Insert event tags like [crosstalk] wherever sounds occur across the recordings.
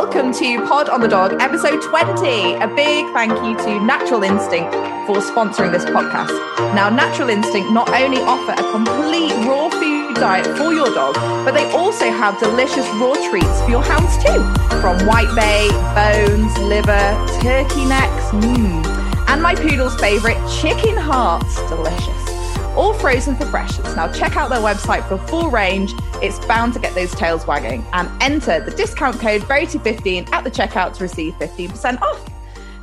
welcome to Pod on the Dog, episode 20. A big thank you to Natural Instinct for sponsoring this podcast. Now, Natural Instinct not only offer a complete raw food diet for your dog, but they also have delicious raw treats for your hounds too. From whitebait, bones, liver, turkey necks, mmm, and my poodle's favourite, chicken hearts. Delicious all frozen for freshness. Now check out their website for a full range. It's bound to get those tails wagging. And enter the discount code Verity15 at the checkout to receive 15% off.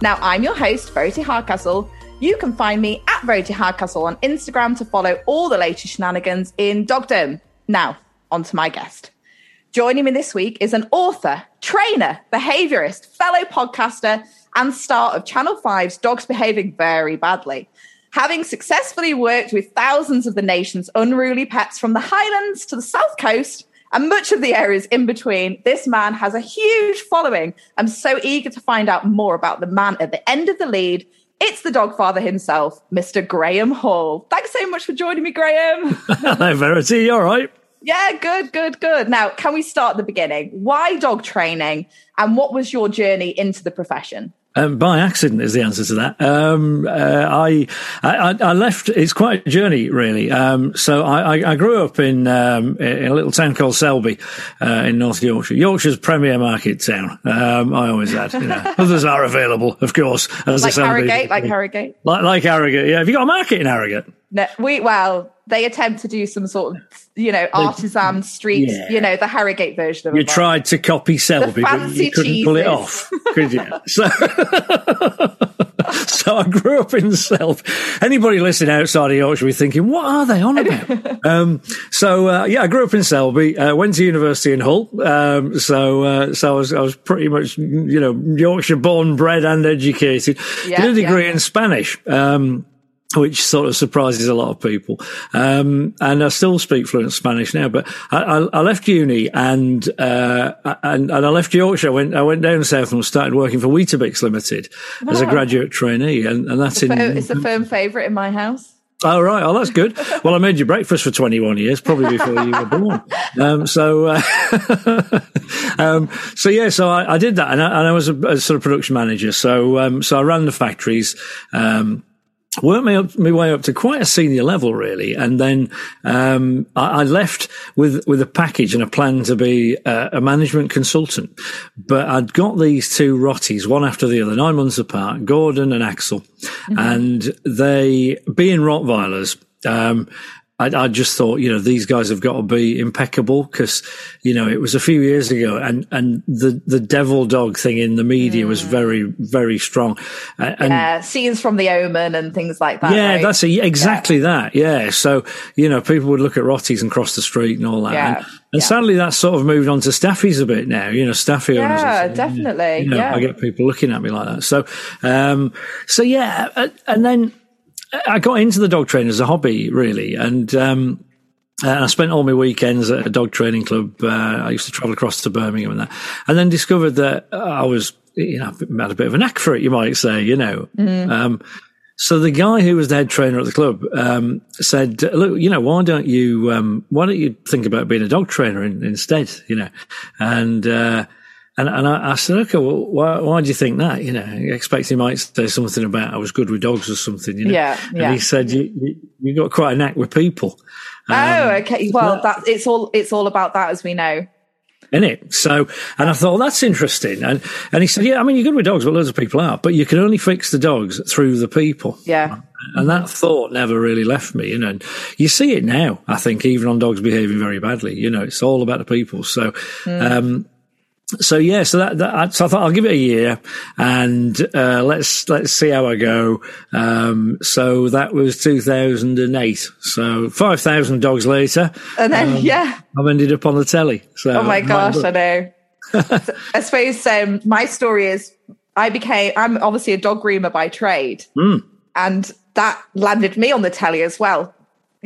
Now I'm your host, Verity Hardcastle. You can find me at Verity Hardcastle on Instagram to follow all the latest shenanigans in dogdom. Now, on to my guest. Joining me this week is an author, trainer, behaviorist, fellow podcaster, and star of Channel 5's Dogs Behaving Very Badly. Having successfully worked with thousands of the nation's unruly pets from the highlands to the south coast and much of the areas in between, this man has a huge following. I'm so eager to find out more about the man at the end of the lead. It's the dog father himself, Mr. Graham Hall. Thanks so much for joining me, Graham. [laughs] [laughs] Hello, Verity. You All right. Yeah, good, good, good. Now, can we start at the beginning? Why dog training and what was your journey into the profession? Um, by accident is the answer to that. Um, uh, I, I, I left. It's quite a journey, really. Um, so I, I, grew up in um, in a little town called Selby uh, in North Yorkshire. Yorkshire's premier market town. Um, I always had. You know. [laughs] Others are available, of course. As like Harrogate, like Harrogate, like, like Harrogate. Yeah, have you got a market in Harrogate? No, we well, they attempt to do some sort of you know artisan street, yeah. you know, the Harrogate version of You it. tried to copy Selby, but you couldn't cheeses. pull it off, could you? [laughs] So, so I grew up in Selby. Anybody listening outside of Yorkshire be thinking, what are they on about? [laughs] um, so uh, yeah, I grew up in Selby. Uh, went to university in Hull. Um, so uh, so I was I was pretty much you know Yorkshire born, bred, and educated. Yeah, Did a degree yeah. in Spanish. Um, which sort of surprises a lot of people. Um, and I still speak fluent Spanish now, but I, I, I left uni and, uh, and, and, I left Yorkshire. I went, I went down south and started working for Weetabix Limited wow. as a graduate trainee. And, and that's it's in. it's a firm favourite in my house. Oh, right. Oh, that's good. [laughs] Well, I made you breakfast for 21 years, probably before you were born. [laughs] Um, so, uh, [laughs] um, so yeah, so I, I did that and I, and I was a, a, sort of production manager. So, um, so I ran the factories, um, worked my, up, my way up to quite a senior level, really. And then um, I, I, left with with a package and a plan to be a, a, management consultant. But I'd got these two Rotties, one after the other, nine months apart, Gordon and Axel, mm-hmm. and they, being Rottweilers, um, I, I, just thought, you know, these guys have got to be impeccable because, you know, it was a few years ago and, and the, the devil dog thing in the media mm. was very, very strong. Uh, and yeah, scenes from the omen and things like that. Yeah, right? that's a, exactly yeah. that. Yeah. So, you know, people would look at Rotties and cross the street and all that. Yeah. And, and yeah. sadly, that's sort of moved on to Staffies a bit now, you know, Staffy owners. Yeah, definitely. You know, yeah. I get people looking at me like that. So, um, so yeah. And then, I got into the dog training as a hobby, really, and um, and I spent all my weekends at a dog training club. Uh, I used to travel across to Birmingham and that, and then discovered that I was, you know, had a bit of a knack for it, you might say, you know. Mm. Um, so the guy who was the head trainer at the club um, said, "Look, you know, why don't you, um, why don't you think about being a dog trainer in, instead, you know?" And uh, and, and I, I, said, okay, well, why, why do you think that? You know, expect he might say something about I was good with dogs or something, you know? Yeah. yeah. And he said, you, you, you got quite a knack with people. Um, oh, okay. Well, that, it's all, it's all about that, as we know. In it. So, and I thought, well, that's interesting. And, and he said, yeah, I mean, you're good with dogs, but loads of people are, but you can only fix the dogs through the people. Yeah. And that thought never really left me, you know, and you see it now, I think, even on dogs behaving very badly, you know, it's all about the people. So, mm. um, so yeah, so that, that, so I thought I'll give it a year and uh, let's let's see how I go. Um, so that was 2008. So 5,000 dogs later, and then um, yeah, I've ended up on the telly. So oh my gosh, I know. [laughs] I suppose um, my story is I became I'm obviously a dog groomer by trade, mm. and that landed me on the telly as well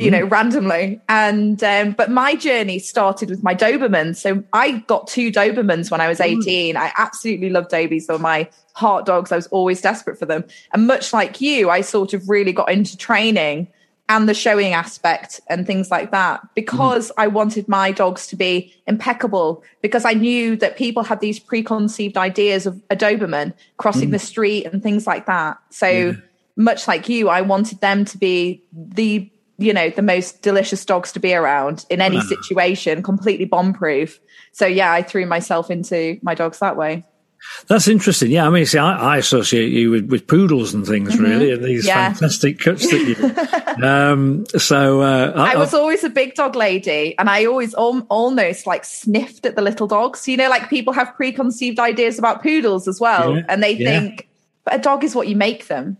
you know, mm. randomly. And um, but my journey started with my Doberman. So I got two Dobermans when I was mm. 18. Mm. I absolutely loved Dobies. They were my heart dogs. I was always desperate for them. And much like you, I sort of really got into training and the showing aspect and things like that because mm. I wanted my dogs to be impeccable because I knew that people had these preconceived ideas of a Doberman crossing mm. the street and things like that. So yeah. much like you, I wanted them to be the you know the most delicious dogs to be around in any situation, completely bomb proof. So yeah, I threw myself into my dogs that way. That's interesting. Yeah, I mean, see, I, I associate you with, with poodles and things, mm-hmm. really, and these yeah. fantastic cuts that you. [laughs] um, so uh, I, I, was always a big dog lady, and I always al- almost like sniffed at the little dogs. You know, like people have preconceived ideas about poodles as well, yeah, and they yeah. think, but a dog is what you make them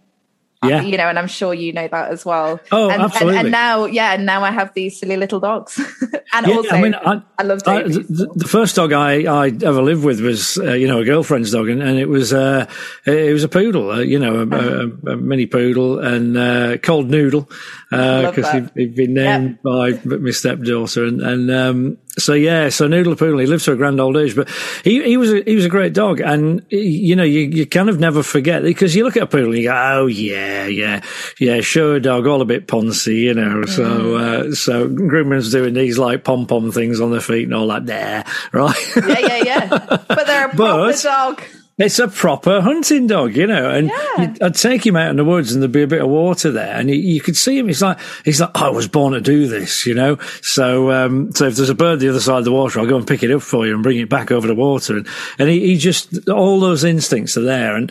yeah. you know, and I'm sure you know that as well. Oh, and, absolutely. And, and now, yeah, and now I have these silly little dogs. [laughs] and yeah, also, I mean, I, I love I, the, the, first dog I, I ever lived with was, uh, you know, a girlfriend's dog, and, and it was, uh, it was a poodle, uh, you know, a, a, a, mini poodle, and uh, called Noodle because uh, he'd, he'd, been named yep. by my stepdaughter, and, and um, so yeah, so Noodle Poodle, he lived to a grand old age, but he, he was a, he was a great dog, and you know you, you kind of never forget because you look at a poodle and you go, oh yeah, yeah, yeah, sure, dog, all a bit poncy, you know. Mm. So uh, so groomers doing these like pom pom things on their feet and all that, there, right? Yeah, yeah, yeah. [laughs] But they're a proper but, dog. It's a proper hunting dog, you know, and yeah. I'd take him out in the woods and there'd be a bit of water there and you, you could see him. He's like, he's like, I was born to do this, you know? So, um, so if there's a bird the other side of the water, I'll go and pick it up for you and bring it back over the water. And, and he, he just, all those instincts are there. And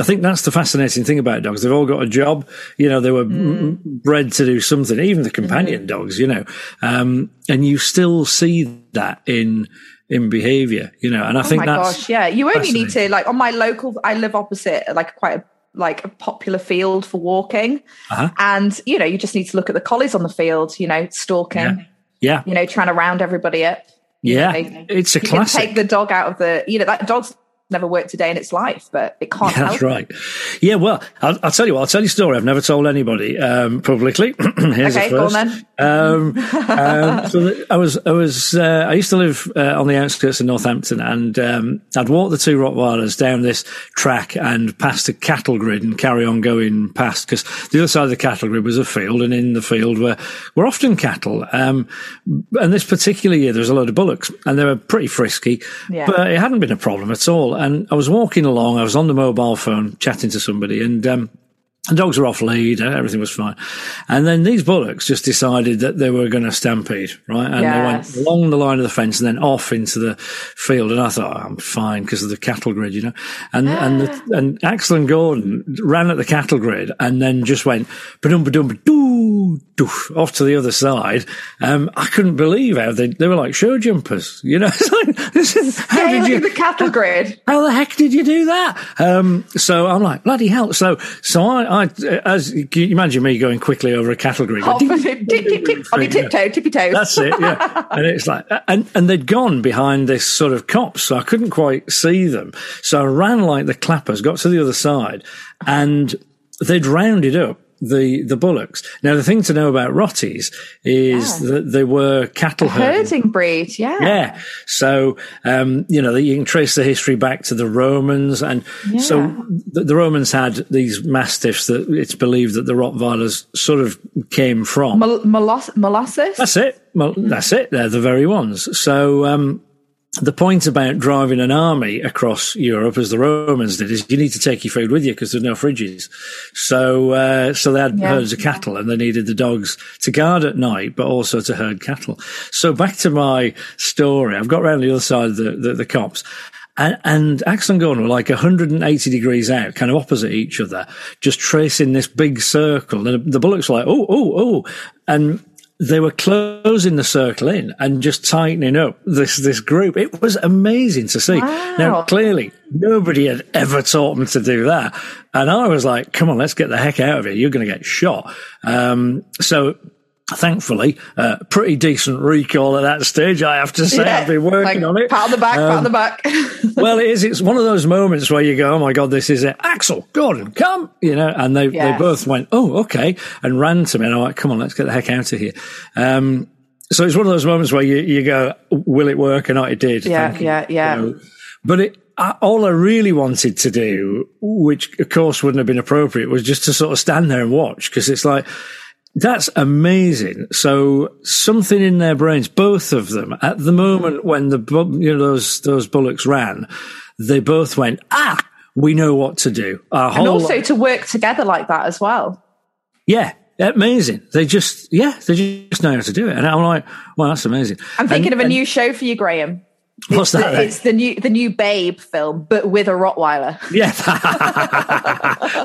I think that's the fascinating thing about dogs. They've all got a job. You know, they were mm. bred to do something, even the companion mm. dogs, you know. Um, and you still see that in, in behavior, you know, and I oh think that's. Gosh, yeah. You only need to, like, on my local, I live opposite, like, quite a like a popular field for walking. Uh-huh. And, you know, you just need to look at the collies on the field, you know, stalking. Yeah. yeah. You know, trying to round everybody up. Yeah. Know, it's a classic. take the dog out of the, you know, that dog's never worked a day in its life, but it can't. Yeah, that's right. Yeah, well, I'll, I'll, tell you what. I'll tell you a story I've never told anybody um, publicly. [clears throat] Here's okay, go on then. Um, [laughs] um, so I was, I was, uh, I used to live uh, on the outskirts of Northampton, and um, I'd walk the two Rottweilers down this track and past a cattle grid and carry on going past because the other side of the cattle grid was a field, and in the field were were often cattle. Um, and this particular year, there was a load of bullocks, and they were pretty frisky, yeah. but it hadn't been a problem at all and I was walking along. I was on the mobile phone chatting to somebody, and um, the dogs were off lead, everything was fine. And then these bullocks just decided that they were going to stampede, right? And yes. they went along the line of the fence and then off into the field. And I thought, oh, I'm fine because of the cattle grid, you know? And, and, the, and Axel and Gordon ran at the cattle grid and then just went, ba-dum, ba-dum, doof, off to the other side. Um, I couldn't believe how they, they were like show jumpers, you know? [laughs] like, this is, how did you, the cattle grid? [laughs] How the heck did you do that? Um, so I'm like, bloody hell. So, so I, I, as you imagine me going quickly over a cattle grid, on your tiptoe, tippy toe. That's it, yeah. [laughs] and it's like, and and they'd gone behind this sort of copse, so I couldn't quite see them. So I ran like the clappers, got to the other side, and they'd rounded up the the bullocks. Now, the thing to know about Rotties is yeah. that they were cattle herding breed. Yeah, yeah. So um, you know you can trace the history back to the Romans, and yeah. so the, the, Romans had these mastiffs that it's believed that the Rottweilers sort of came from. Mol- molossus. That's it. Well, that's it. They're the very ones. So um, the point about driving an army across Europe, as the Romans did, is you need to take your food with you because there's no fridges. So, uh, so they had yeah. herds of cattle and they needed the dogs to guard at night, but also to herd cattle. So back to my story. I've got around the other side of the, the, the copse. And, and Axel and Gordon were like 180 degrees out, kind of opposite each other, just tracing this big circle. And the bullocks were like, oh, oh, oh. And they were closing the circle in and just tightening up this this group. It was amazing to see. Wow. Now, clearly, nobody had ever taught them to do that, and I was like, "Come on, let's get the heck out of here! You're going to get shot." Um, so thankfully, uh, pretty decent recall at that stage. I have to say, yeah, I've been working like, on it. Pat on the back, um, pat on the back. [laughs] well, it is. It's one of those moments where you go, "Oh my god, this is it." Axel, Gordon, come, you know, and they yes. they both went, "Oh, okay," and ran to me. And I'm like, "Come on, let's get the heck out of here." Um, so it's one of those moments where you you go, "Will it work?" or not? It did. Yeah, yeah, yeah. You know? But it, all I really wanted to do, which of course wouldn't have been appropriate, was just to sort of stand there and watch because it's like That's amazing. So something in their brains, both of them, at the moment when the you know those those bullocks ran, they both went ah. We know what to do. Our and also lot- to work together like that as well. Yeah, amazing. They just, yeah, they just know how to do it. And I'm like, well, that's amazing. I'm thinking and, of a new show for you, Graham. What's it's that? The, it's the new the new Babe film, but with a Rottweiler. Yeah,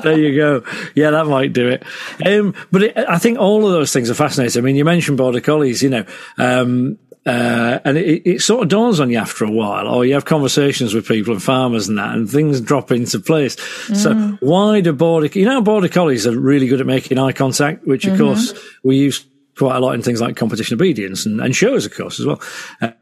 [laughs] there you go. Yeah, that might do it. Um, but it, I think all of those things are fascinating. I mean, you mentioned border collies. You know, um, uh, and it, it, sort of dawns on you after a while, or you have conversations with people and farmers and that, and things drop into place. Mm. So why do border, you know, border collies are really good at making eye contact, which of mm-hmm. course we use quite a lot in things like competition obedience and, and shows, of course, as well.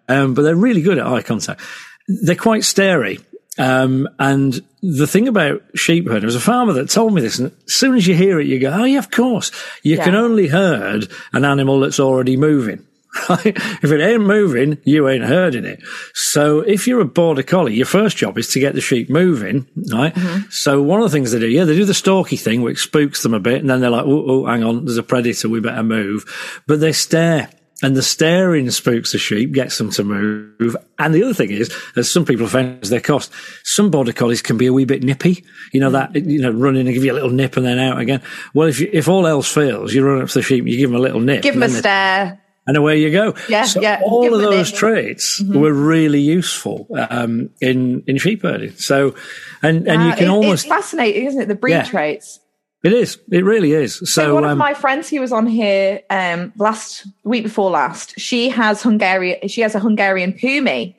Um, but they're really good at eye contact. They're quite starey. Um, and the thing about sheep herding, there was a farmer that told me this, and as soon as you hear it, you go, oh yeah, of course. You yeah. can only herd an animal that's already moving. Right? If it ain't moving, you ain't herding it. So if you're a border collie, your first job is to get the sheep moving, right? Mm-hmm. So one of the things they do, yeah, they do the stalky thing, which spooks them a bit, and then they're like, oh, oh, hang on, there's a predator, we better move. But they stare. And the staring spooks the sheep, gets them to move. And the other thing is, as some people is their cost. Some border collies can be a wee bit nippy. You know, that, you know, running and give you a little nip and then out again. Well, if you, if all else fails, you run up to the sheep, you give them a little nip. Give them a stare and away you go. Yeah, so yeah. All of those traits mm-hmm. were really useful um, in in sheep herding. So, and and uh, you can it, almost it's fascinating, isn't it? The breed yeah. traits. It is. It really is. So, so one um, of my friends who was on here um, last week before last, she has Hungarian. She has a Hungarian Pumi,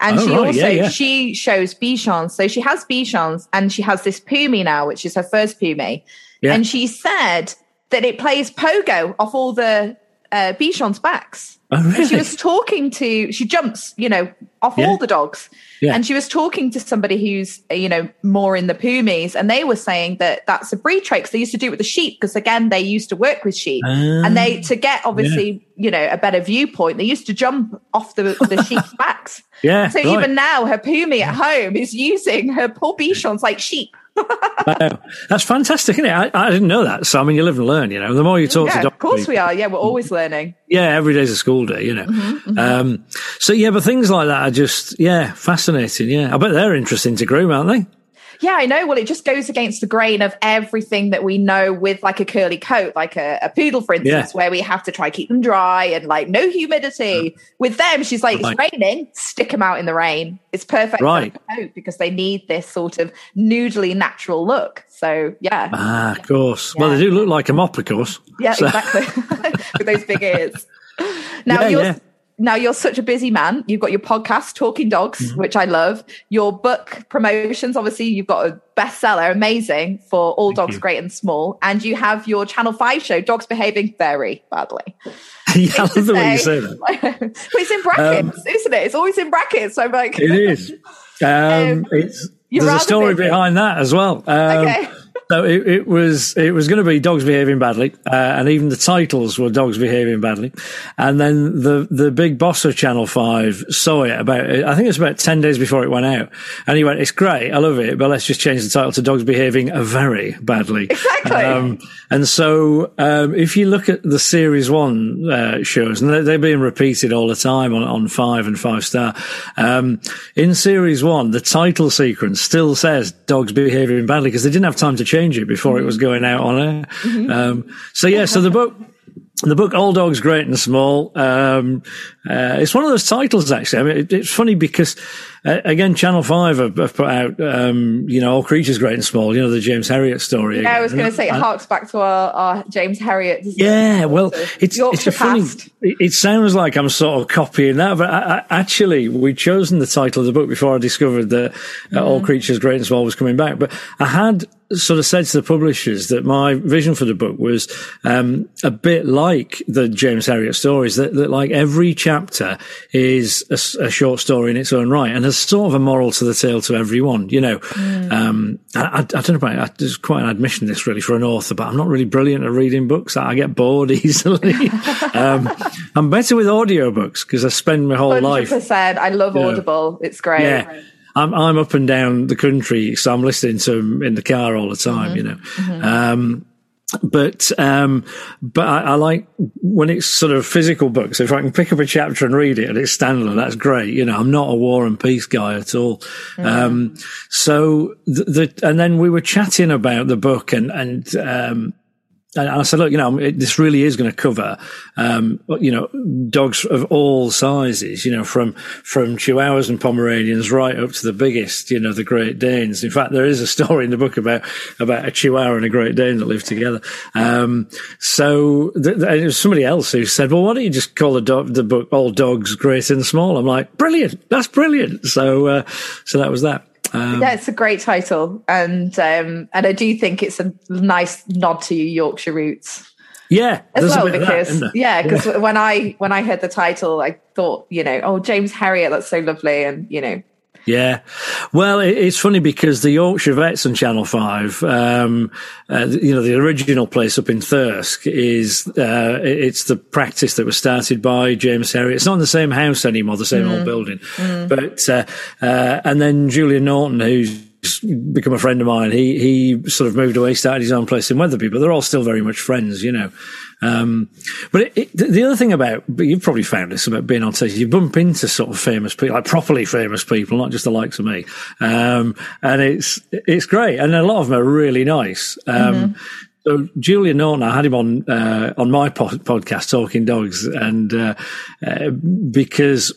and oh, she right, also yeah, yeah. she shows Bichons. So she has Bichons, and she has this Pumi now, which is her first Pumi. Yeah. And she said that it plays pogo off all the uh, Bichon's backs. Oh, really? She was talking to, she jumps, you know, off yeah. all the dogs. Yeah. And she was talking to somebody who's, you know, more in the Pumis, and they were saying that that's a breed trait because they used to do it with the sheep because, again, they used to work with sheep. and they, to get obviously, yeah. you know, a better viewpoint, they used to jump off the, the [laughs] sheep's backs. Yeah. So right. even now, her Pumi at home is using her poor Bichons like sheep. [laughs] That's fantastic, isn't it? I, I, didn't know that. So, I mean, you live and learn, you know. The more you talk yeah, to Of course we are. Yeah, we're always learning. Yeah, every day's a school day, you know. Mm-hmm, mm-hmm. Um, so, yeah, but things like that are just, yeah, fascinating. Yeah. I bet they're interesting to groom, aren't they? Yeah, I know. Well, it just goes against the grain of everything that we know with like a curly coat, like a, a poodle, for instance, yeah. where we have to try keep them dry and like no humidity. With them, she's like, right. it's raining, stick them out in the rain. It's perfect right. coat because they need this sort of noodly natural look. So yeah. Ah, of course. Yeah. Well, they do look like a mop, of course. Yeah, so. exactly. [laughs] [laughs] with those big ears. Now yeah, you're now you're such a busy man. You've got your podcast, Talking Dogs, mm-hmm. which I love. Your book promotions, obviously, you've got a bestseller, amazing for all Thank dogs, you. great and small. And you have your Channel 5 show, Dogs Behaving Very Badly. [laughs] yeah, I love the way you say that. [laughs] it's in brackets, um, isn't it? It's always in brackets. So I'm like, it is. [laughs] Um, um, it's, there's a story busy. behind that as well. Um, okay. So it, it, was it was going to be dogs behaving badly, uh, and even the titles were dogs behaving badly. And then the the big boss of Channel Five saw it about I think it's about ten days before it went out, and he went, "It's great, I love it, but let's just change the title to Dogs Behaving Very Badly." Exactly. Um, and so um, if you look at the Series One uh, shows, and they're, they're, being repeated all the time on, on Five and Five Star, um, in Series One, the title sequence still says Dogs Behaving Badly because they didn't have time to change it before it was going out on air. Mm-hmm. Um, so yeah, so the book the book All Dogs Great and Small. Um, uh, it's one of those titles actually. I mean, it, it's funny because uh, again, Channel Five have, have put out, um, you know, All Creatures Great and Small. You know, the James Herriot story. Yeah, again. I was going to say it harks back to our, our James Herriot. Yeah, well, it's it's a funny. It, it, sounds like I'm sort of copying that, but I, I, actually, we'd chosen the title of the book before I discovered that uh, mm. All Creatures Great and Small was coming back. But I had sort of said to the publishers that my vision for the book was um, a bit like the James Herriot stories, that, that like every chapter is a, a, short story in its own right, and there's sort of a moral to the tale to everyone. You know, mm. um, I, I, don't know about it. There's quite an admission this really for an author, but I'm not really brilliant at reading books. I get bored [laughs] easily. [laughs] um, I'm better with audiobooks because I spend my whole 100%. life. I love Audible. Know, it's great. Yeah. I'm I'm up and down the country, so I'm listening to them in the car all the time. Mm-hmm. You know. Mm-hmm. Um, but um, but I, I, like when it's sort of physical books. If I can pick up a chapter and read it and it's standalone, that's great. You know, I'm not a war and peace guy at all. Mm. Um, so the, the, and then we were chatting about the book and and um, and I said, look, you know, it, this really is going to cover, um, you know, dogs of all sizes, you know, from, from Chihuahuas and Pomeranians right up to the biggest, you know, the Great Danes. In fact, there is a [laughs] story in the book about, about a Chihuahua and a Great Dane that live together. Um, so th- th- it was somebody else who said, well, why don't you just call the, do- the book All Dogs Great and Small? I'm like, brilliant. That's brilliant. So, uh, so that was that. Um, yeah, it's a great title, and um, and I do think it's a nice nod to your Yorkshire roots. Yeah, as well because that, yeah, because yeah. when I when I heard the title, I thought you know, oh James Herriot, that's so lovely, and you know, yeah. Well, it's funny because the Yorkshire Vets on Channel 5, um, uh, you know, the original place up in Thirsk is, uh, it's the practice that was started by James Herriot. It's not in the same house anymore, the same mm. old building. Mm. But, uh, uh, and then Julian Norton, who's become a friend of mine. He he sort of moved away, started his own place in Wetherby, but they're all still very much friends, you know. Um, but it, it, the other thing about, but you've probably found this about being on stage, you bump into sort of famous people, like properly famous people, not just the likes of me. Um, and it's, it's great. And a lot of them are really nice. Um, mm-hmm. So Julian Norton, I had him on uh, on my podcast, Talking Dogs, and uh, uh, because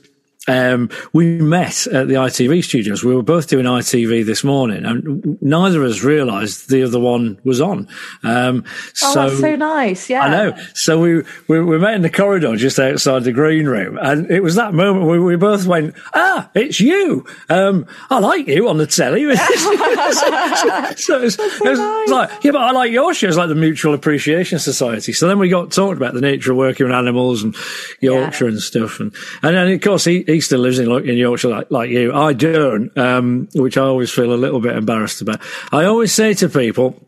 um, we met at the ITV studios. We were both doing ITV this morning, and neither of us realised the other one was on. Um, oh, so, that's so nice! Yeah, I know. So we, we, we met in the corridor just outside the green room, and it was that moment where we both went, "Ah, it's you! Um, I like you on the telly." [laughs] so, so, it's, so nice. like, yeah, but I like your shows, like the Mutual Appreciation Society. So then we got talked about the nature of working with animals and Yorkshire yeah. and stuff, and and then of course he, he still lives in, in Yorkshire like, like you. I don't, um, which I always feel a little bit embarrassed about. I always say to people,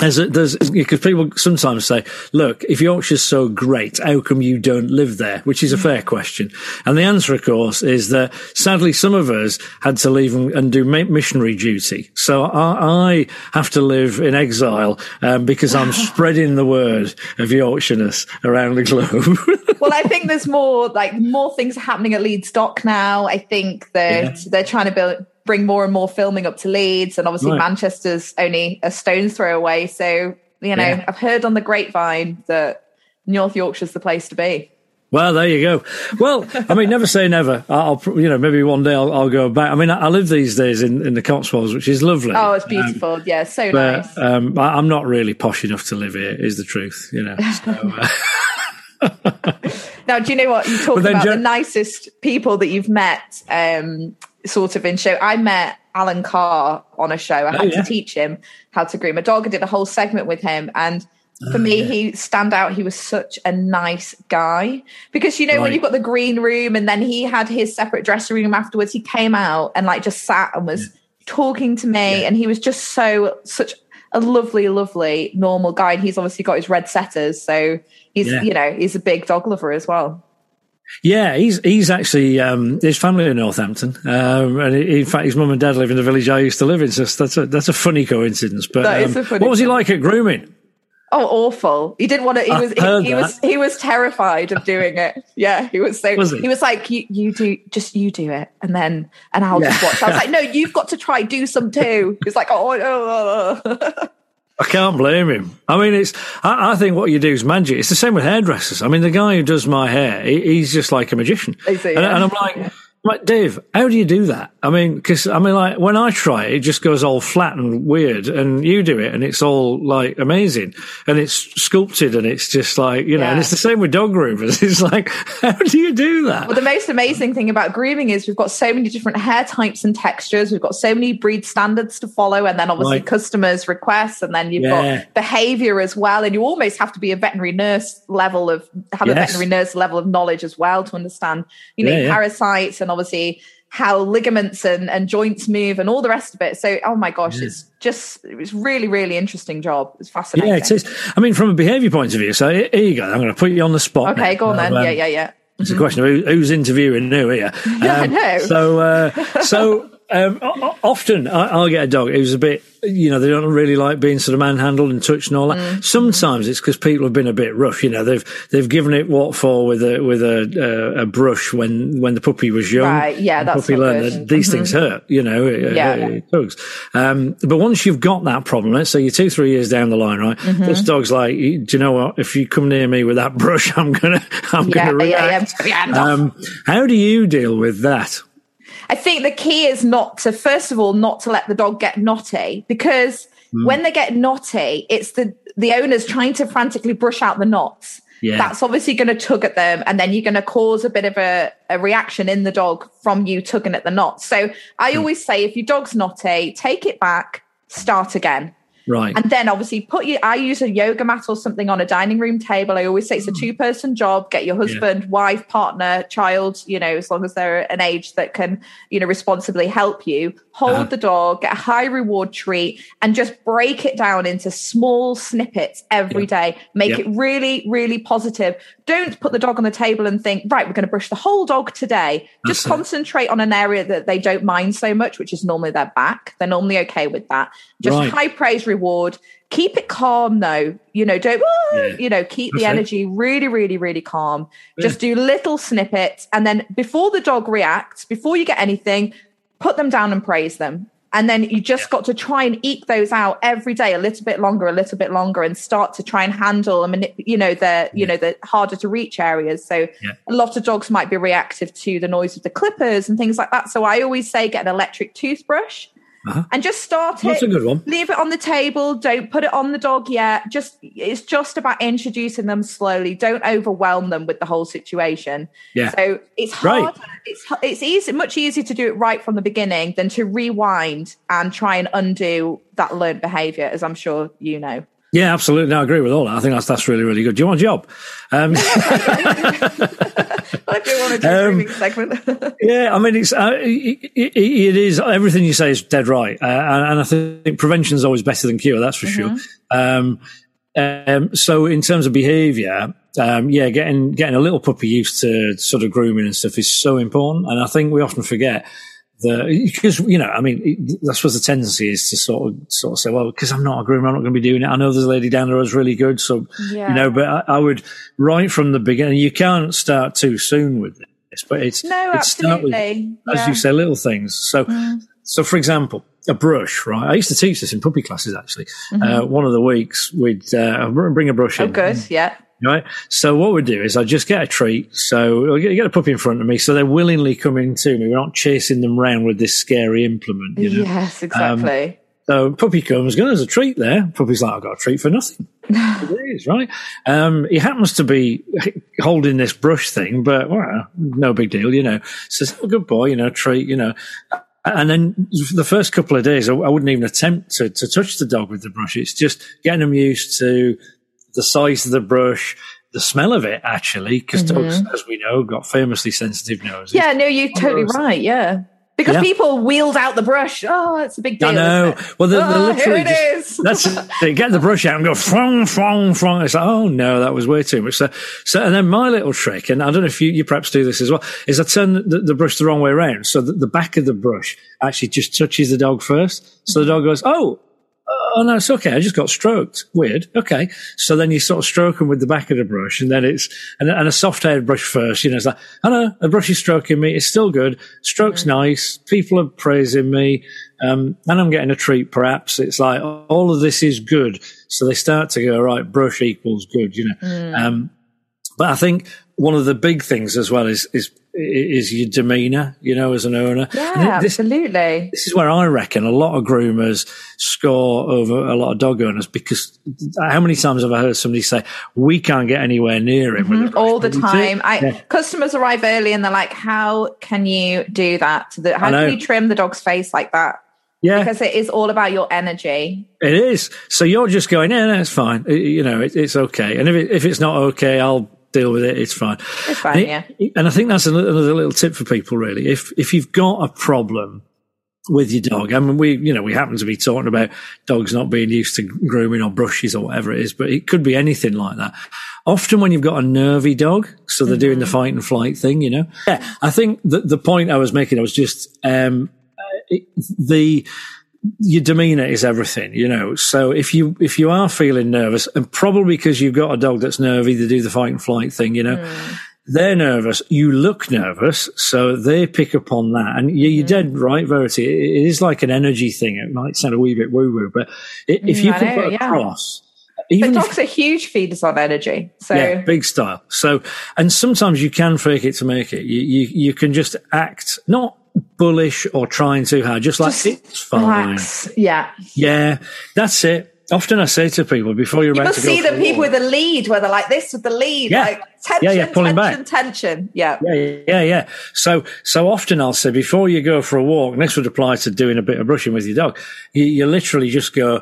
as there's because people sometimes say, "Look, if Yorkshire's so great, how come you don't live there?" Which is a fair question, and the answer, of course, is that sadly some of us had to leave and, and do missionary duty. So I, I, have to live in exile um, because I'm [laughs] spreading the word of Yorkshireness around the globe. [laughs] well, I think there's more like more things happening at Leeds Dock now. I think that yeah. they're trying to build bring more and more filming up to Leeds, and obviously right. Manchester's only a stone's throw away. So you know, yeah. I've heard on the grapevine that North Yorkshire's the place to be. Well, there you go. Well, I mean, never say never. I'll, you know, maybe one day I'll, I'll go back. I mean, I, live these days in, in the Cotswolds, which is lovely. Oh, it's beautiful. Um, yeah, so but, nice. Um, I, am not really posh enough to live here, is the truth, you know. So, uh... [laughs] [laughs] now, do you know what? You talk about the nicest people that you've met. Um, sort of in show. I met Alan Carr on a show. I oh, had oh, yeah. to teach him how to groom a dog. I did a whole segment with him. And for oh, me, yeah. he stand out. He was such a nice guy because you know right. when you've got the green room, and then he had his separate dressing room afterwards. He came out and like just sat and was yeah. talking to me, and he was just so such a lovely, lovely, normal guy. And he's obviously got his red setters, so he's you know he's a big dog lover as well. Yeah, he's he's actually um, his family in Northampton, um, and in fact, his mum and dad live in the village I used to live in. So that's a that's a funny coincidence. But um, funny what was he like at grooming? Oh, awful! He didn't want to. He was he, he, was he was terrified of doing it. Yeah, he was so. Was he? he? was like, you you do just you do it, and then and I'll yeah. just watch. I was like, no, you've got to try do some too. He's like, oh, oh, oh. [laughs] I can't blame him. I mean, it's. I, I, think what you do is magic. It's the same with hairdressers. I mean, the guy who does my hair, he, he's just like a magician. and, and, I'm like, like, Dave, how do you do that? I mean, because I mean, like when I try it, it just goes all flat and weird, and you do it, and it's all like amazing, and it's sculpted, and it's just like you know, yeah. and it's the same with dog groomers. [laughs] It's like, how do you do that? Well, the most amazing thing about grooming is we've got so many different hair types and textures. We've got so many breed standards to follow, and then obviously right. customers' requests, and then you've yeah. got behavior as well, and you almost have to be a veterinary nurse level of have yes. a veterinary nurse level of knowledge as well to understand, you know, yeah, parasites and and obviously how ligaments and, and joints move and all the rest of it. So, oh my gosh, yeah. it's just, it was really, really interesting job. It's fascinating. Yeah, it is. I mean, from a behavior point of view, so here you go. I'm going to put you on the spot. Okay, now. go on then. Um, yeah, yeah, yeah. It's mm-hmm. a question of who, who's interviewing who here. Um, [laughs] yeah, I um, know. So, uh, so [laughs] Um, often I, will get a dog who's a bit, you know, they don't really like being sort of manhandled and touched and all that. Mm. Sometimes it's because people have been a bit rough. You know, they've they've given it what for with a with a uh, a brush when when the puppy was young. Right. Yeah, that's puppy learned that these mm-hmm. things hurt. You know, it, yeah, it, it um, but once you've got that problem, let's say you're two three years down the line, right? Mm-hmm. This dog's like, do you know what? If you come near me with that [laughs] brush, I'm gonna I'm yeah, gonna react. [laughs] Yeah. Um, how do you deal with that? I think the key is not to, first of all, not to let the dog get knotty because mm. when they get knotty, it's the, the owner's trying to frantically brush out the knots. Yeah. That's obviously going to tug at them, and then you're going to cause a bit of a, a reaction in the dog from you tugging at the knots. So I mm. always say if your dog's knotty, take it back, start again. Right. And then obviously put you, I use a yoga mat or something on a dining room table. I always say it's a hmm. two person job. Get your husband, yeah. wife, partner, child, you know, as long as they're an age that can, you know, responsibly help you. Hold uh-huh. the dog, get a high reward treat, and just break it down into small snippets every yeah. day. Make yeah. it really, really positive. Don't put the dog on the table and think, right, we're going to brush the whole dog today. Just That's concentrate on an area that they don't mind so much, which is normally their back. They're normally okay with that. Just right. high praise reward. Keep it calm though. You know, don't, yeah. you know, keep the energy really, really, really calm. Yeah. Just do little snippets. And then before the dog reacts, before you get anything, put them down and praise them. And then you just yeah. got to try and eke those out every day, a little bit longer, a little bit longer, and start to try and handle and manip- you know the you know the harder to reach areas. So yeah. a lot of dogs might be reactive to the noise of the clippers and things like that. So I always say get an electric toothbrush uh-huh. and just start That's it. a good one. Leave it on the table. Don't put it on the dog yet. Just it's just about introducing them slowly. Don't overwhelm them with the whole situation. Yeah. So it's hard. Right. It's it's easy, much easier to do it right from the beginning than to rewind and try and undo that learned behavior, as I'm sure you know. Yeah, absolutely. No, I agree with all that. I think that's that's really really good. Do you want a job? Um, [laughs] I do want a um, segment. [laughs] yeah, I mean, it's uh, it, it, it is everything you say is dead right, uh, and, and, I think prevention is always better than cure. That's for mm-hmm. sure. Um, um, so in terms of behaviour, um, yeah, getting getting a little puppy used to sort of grooming and stuff is so important, and I think we often forget the because you know I mean that's what the tendency is to sort of sort of say well because I'm not a groomer I'm not going to be doing it I know there's a lady down there who's really good so yeah. you know but I, I, would right from the beginning you can't start too soon with this but it's no it's absolutely with, as yeah. you say little things so mm. so for example a brush right I used to teach this in puppy classes actually mm-hmm. uh, one of the weeks we'd uh, bring a brush oh, in good yeah Right. So what we do is I just get a treat. So you get a puppy in front of me. So they're willingly coming to me. We're not chasing them around with this scary implement. You know? Yes, exactly. Um, so puppy comes, goes, there's a treat there. Puppy's like, I've got a treat for nothing. [laughs] it is, right? Um, he happens to be holding this brush thing, but well, no big deal, you know. Says, oh, good boy, you know, treat, you know. And then the first couple of days, I, wouldn't even attempt to, to touch the dog with the brush. It's just getting them used to the size of the brush, the smell of it, actually, because mm-hmm. dogs, as we know, got famously sensitive noses. Yeah, no, you're totally right. Yeah. Because yeah. people wheeled out the brush. Oh, it's a big deal. I know. Well, they're, oh, literally just, [laughs] that's they get the brush out and go frong, frong, frong. It's like, oh no, that was way too much. So, so, and then my little trick, and I don't know if you, you perhaps do this as well, is I turn the, the brush the wrong way around, so that the back of the brush actually just touches the dog first. So the dog goes, oh, oh no, it's okay. I just got stroked. Weird. Okay. So then you sort of stroke them with the back of the brush and then it's, and, and a soft haired brush first, you know, it's like, oh no, a brush is stroking me. It's still good. Stroke's mm-hmm. nice. People are praising me. Um, and I'm getting a treat perhaps. It's like all of this is good. So they start to go, right, brush equals good, you know. Mm. Um, but I think one of the big things as well is, is is your demeanor, you know, as an owner. Yeah, this, absolutely. This is where I reckon a lot of groomers score over a lot of dog owners because how many times have I heard somebody say, we can't get anywhere near him? Mm-hmm, all the time. I, yeah. Customers arrive early and they're like, how can you do that? How can you trim the dog's face like that? Yeah. Because it is all about your energy. It is. So you're just going, yeah, that's fine. You know, it, it's okay. And if, it, if it's not okay, I'll deal with it. It's fine. It's fine, and yeah. and I think that's another little tip for people, really. If if you've got a problem with your dog, I mean, we you know we happen to be talking about dogs not being used to grooming or brushes or whatever it is, but it could be anything like that. Often when you've got a nervy dog, so they're mm-hmm. doing the mm-hmm. fight and flight thing, you know. Yeah, I think the the point I was making, I was just um, it, the your demeanor is everything, you know. So if you if you are feeling nervous, and probably because you've got a dog that's nervy to do the fight and flight thing, you know. Mm. They're nervous. You look nervous, so they pick up on that. And you're mm. dead right, Verity. It is like an energy thing. It might sound a wee bit woo woo, but if mm, you can put across even but dogs if, are huge feeders on energy. So yeah, big style. So, and sometimes you can fake it to make it. You, you, you can just act not bullish or trying too hard, just like just it's fine. Relax. Yeah. Yeah. That's it. Often I say to people before you're you about to go see the people with the lead where they're like this with the lead, yeah. like tension, yeah, yeah, pulling tension, back. tension. Yeah. Yeah, yeah, yeah. So, so often I'll say before you go for a walk, and this would apply to doing a bit of brushing with your dog, you, you literally just go,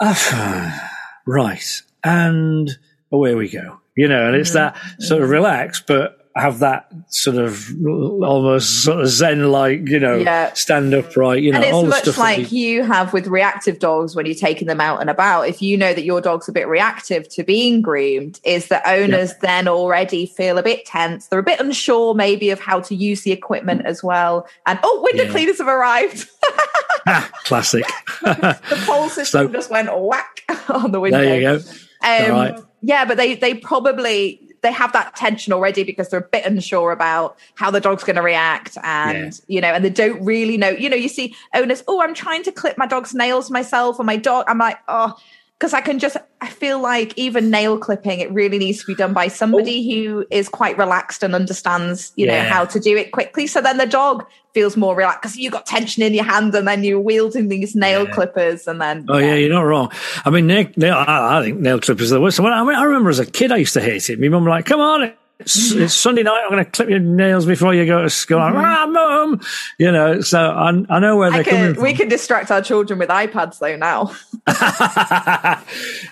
ah, [sighs] right. And away we go. You know, and it's mm-hmm. that sort of relax, but have that sort of almost sort of zen like you know yeah. stand upright you know and it's much like you... you have with reactive dogs when you're taking them out and about if you know that your dog's a bit reactive to being groomed is that owners yeah. then already feel a bit tense they're a bit unsure maybe of how to use the equipment as well and oh window yeah. cleaners have arrived [laughs] ah, classic [laughs] the pole [laughs] system so, just went whack on the window there you go um, right. yeah but they they probably they have that tension already because they're a bit unsure about how the dog's going to react and yeah. you know and they don't really know you know you see owners oh i'm trying to clip my dog's nails myself or my dog i'm like oh because I can just I feel like even nail clipping it really needs to be done by somebody oh. who is quite relaxed and understands you yeah. know how to do it quickly so then the dog feels more relaxed because you got tension in your hand and then you're wielding these nail yeah. clippers and then oh yeah. yeah. you're not wrong I mean nail, nail I, I think nail clippers are the worst I, mean, I remember as a kid I used to hate it my mum like come on it's, it's, Sunday night. I'm going to clip your nails before you go to school. Mm-hmm. ah, mum, you know. So I, I know where they're can, coming from. We can distract our children with iPads though now. [laughs]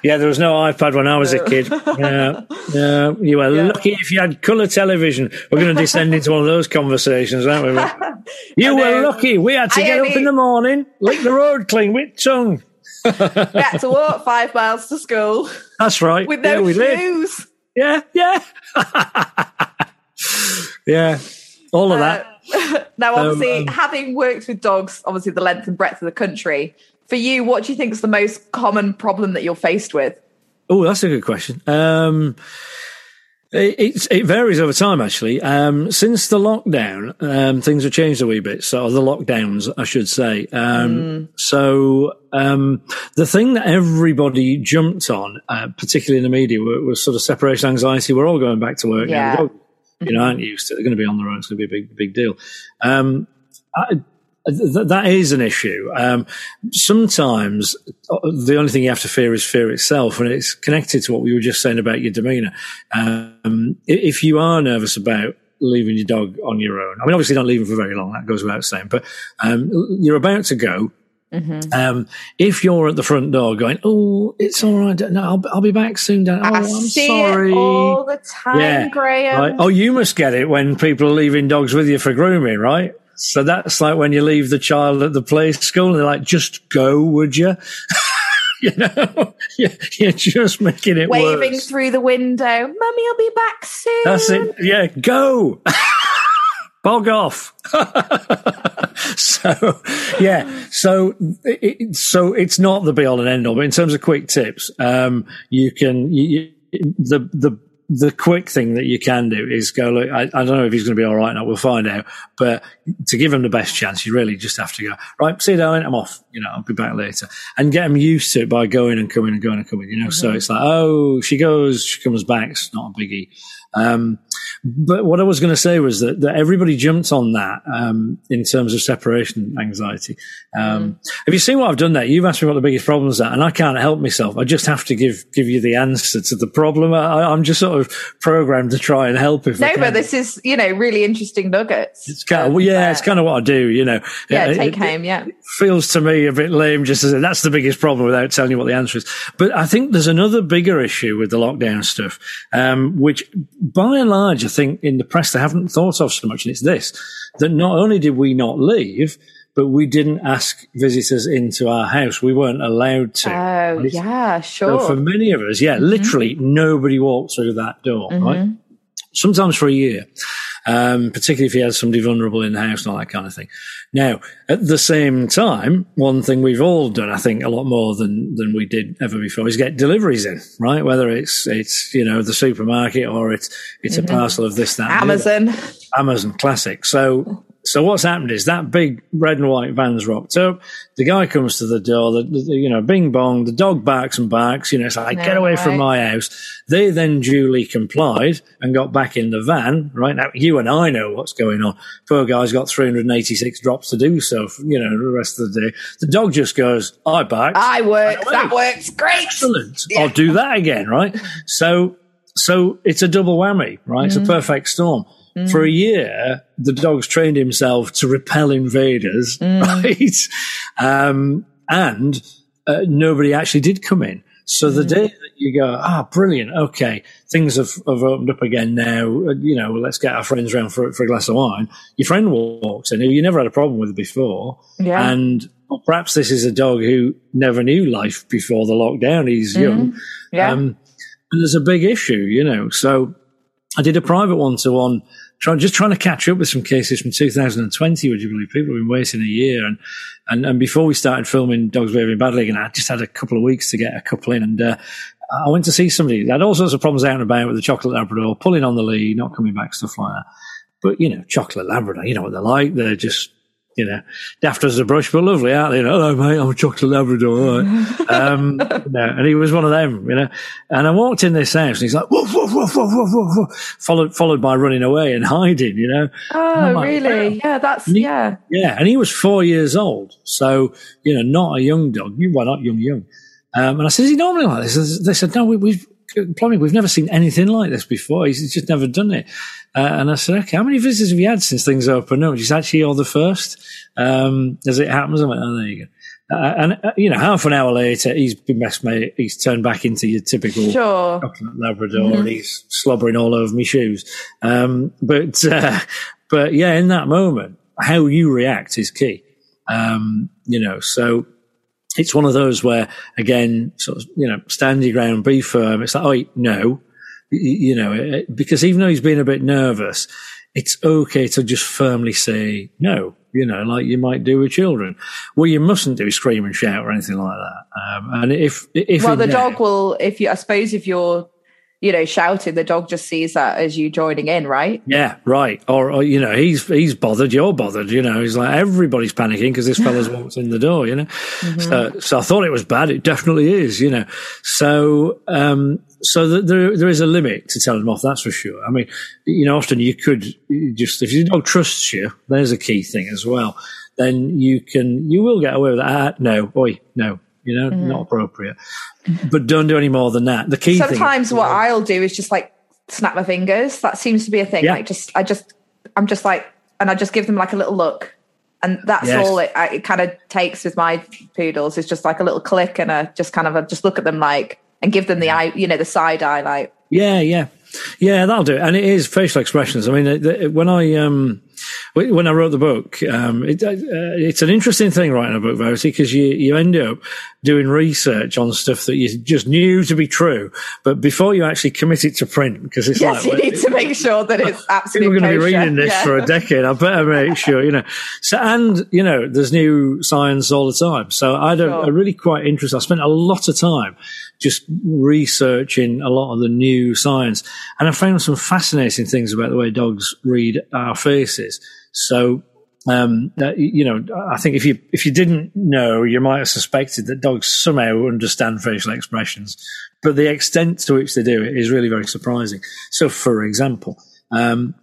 yeah, there was no iPad when I was a kid. Yeah, yeah. You were yeah. lucky if you had colour television. We're going to descend into one of those conversations, aren't we? [laughs] You were lucky. We had to I get only... up in the morning, lick the road clean with tongue. [laughs] we had to walk five miles to school. That's right. With no yeah, shoes. Yeah, yeah. [laughs] yeah, all of that. [laughs] Now, obviously, um, having worked with dogs, obviously the length and breadth of the country, for you, what do you think is the most common problem that you're faced with? Oh, that's a good question. Um, it, it, varies over time, actually. Um, since the lockdown, um, things have changed a wee bit. So the lockdowns, I should say. Um, mm. So um, the thing that everybody jumped on, uh, particularly in the media, was, was, sort of separation anxiety. We're all going back to work yeah. now. You know, aren't used to it. They're going to be on their own. It's going to be a big, big deal. Um, I, Th- that is an issue. Um, sometimes uh, the only thing you have to fear is fear itself, and it's connected to what we were just saying about your demeanor. Um, if you are nervous about leaving your dog on your own, I mean, obviously don't leave him for very long. That goes without saying, but um, you're about to go. Mm-hmm. Um, if you're at the front door going, "Oh, it's all right, no, I'll, I'll be back soon." Dad. Oh, I am sorry. all the time, yeah. Graham. Right. Oh, you must get it when people are leaving dogs with you for grooming, right? So that's like when you leave the child at the play school and they're like, just go, would you? [laughs] you know, [laughs] you're just making it Waving worse. through the window. Mummy, I'll be back soon. That's it. Yeah, go. [laughs] Bog off. so, yeah. So, it, so it's not the be all and end all, but in terms of quick tips, um, you can, you, the, the, the quick thing that you can do is go, look, I, I don't know if he's going to be all right now. We'll find out. But to give him the best chance, you really just have to go, right, see you, darling. I'm off. You know, I'll be back later and get him used to it by going and coming and going and coming, you know? Mm-hmm. So it's like, oh, she goes, she comes back. It's not a biggie. Um, but what I was going to say was that, that everybody jumped on that um, in terms of separation anxiety. Um, mm. Have you seen what I've done there? You've asked me what the biggest problems are, and I can't help myself. I just have to give give you the answer to the problem. I, am just sort of programmed to try and help. If no, but this is you know really interesting nuggets. It's kind of, well, yeah, it's kind of what I do. You know, yeah, it, take it, home. Yeah, feels to me a bit lame just to say that's the biggest problem without telling you what the answer is. But I think there's another bigger issue with the lockdown stuff, um, which by and large, I think in the press they haven't thought of so much. And it's this, that not only did we not leave, but we didn't ask visitors into our house. We weren't allowed to. Oh, yeah, sure. So for many of us, yeah, mm-hmm. literally nobody walked through that door, mm-hmm. right? Sometimes for a year. Um, particularly if he has somebody vulnerable in the house and all that kind of thing. Now, at the same time, one thing we've all done, I think, a lot more than than we did ever before, is get deliveries in, right? Whether it's it's you know the supermarket or it's it's mm-hmm. a parcel of this that Amazon, Amazon classic. So so what's happened is that big red and white van's rocked up. The guy comes to the door, the, the, you know, bing bong, the dog barks and barks, you know, it's like, no, get away right. from my house. They then duly complied and got back in the van, right? Now, you and I know what's going on. Poor guy's got 386 drops to do so, for, you know, the rest of the day. The dog just goes, I bark. I work. That works great. Excellent. Yeah. I'll do that again, right? So, so it's a double whammy, right? Mm. It's a mm. perfect storm. Mm. For a year, the dog's trained himself to repel invaders, mm. [laughs] right? Um, and uh, nobody actually did come in. So the mm. day that you go, ah, brilliant, okay, things have, have opened up again now, uh, you know, let's get our friends around for, for a glass of wine. Your friend walks in who you never had a problem with before. Yeah. And well, perhaps this is a dog who never knew life before the lockdown. He's mm. young. Yeah. Um, and there's a big issue, you know. So I did a private one to one, just trying to catch up with some cases from 2020, would you believe? People have been waiting a year. And, and, and before we started filming Dogs Behaving Badly, and I just had a couple of weeks to get a couple in. And, uh, I went to see somebody that had all sorts of problems out and about with the chocolate Labrador, pulling on the lead, not coming back, stuff like that. But, you know, chocolate Labrador, you know what they're like. They're just you know, daft as a brush, but lovely, aren't they? You know, hello, mate, I'm a chocolate Labrador, right? [laughs] um, you know, and he was one of them, you know. And I walked in this house, and he's like, woof, woof, woof, woof, woof, woof, followed followed by running away and [laughs] hiding, you know. Oh, like, really? Yeah, that's he, yeah, yeah. And he was four years old, so you know, not a young dog. Well, not young, young. Um, and I said, is he normally like this? They said, no, we, we've plumbing, we've never seen anything like this before. He's just never done it. Uh, and I said, okay, how many visitors have you had since things opened up? She's actually you're the first. Um, as it happens, I went, oh, there you go. Uh, and uh, you know, half an hour later, he's been best mate. He's turned back into your typical sure. Labrador, mm-hmm. and he's slobbering all over my shoes. Um, but uh, but yeah, in that moment, how you react is key. Um, you know, so it's one of those where, again, sort of, you know, stand your ground, be firm. It's like, oh, no, you know, because even though he's been a bit nervous, it's okay to just firmly say no, you know, like you might do with children. What you mustn't do is scream and shout or anything like that. Um, and if, if, well, the dog will, if you, I suppose if you're, you know, shouting, the dog just sees that as you joining in, right? Yeah, right. Or, or you know, he's he's bothered, you're bothered. You know, he's like everybody's panicking because this [laughs] fella's walked in the door. You know, mm-hmm. so, so I thought it was bad. It definitely is. You know, so um, so the, there there is a limit to telling them off. That's for sure. I mean, you know, often you could just if your dog trusts you, there's a key thing as well. Then you can you will get away with that. Ah, no, boy, no, you know, mm. not appropriate. But don't do any more than that. The key sometimes what I'll do is just like snap my fingers. That seems to be a thing. Yeah. Like just I just I'm just like and I just give them like a little look. And that's yes. all it, it kind of takes with my poodles is just like a little click and a just kind of a, just look at them like and give them the eye, you know, the side eye like. Yeah, yeah. Yeah, that'll do. And it is facial expressions. I mean, when I um, when I wrote the book, um, it, uh, it's an interesting thing writing a book, Verity, because you you end up doing research on stuff that you just knew to be true, but before you actually commit it to print, because it's yes, like you need to make sure that it's [laughs] absolutely. We're going to be reading this yeah. for a [laughs] decade. I better make sure, you know. So, and you know, there's new science all the time. So I sure. a really quite interesting. I spent a lot of time just researching a lot of the new science. And I found some fascinating things about the way dogs read our faces. So, um, uh, you know, I think if you, if you didn't know, you might have suspected that dogs somehow understand facial expressions, but the extent to which they do it is really very surprising. So, for example, um,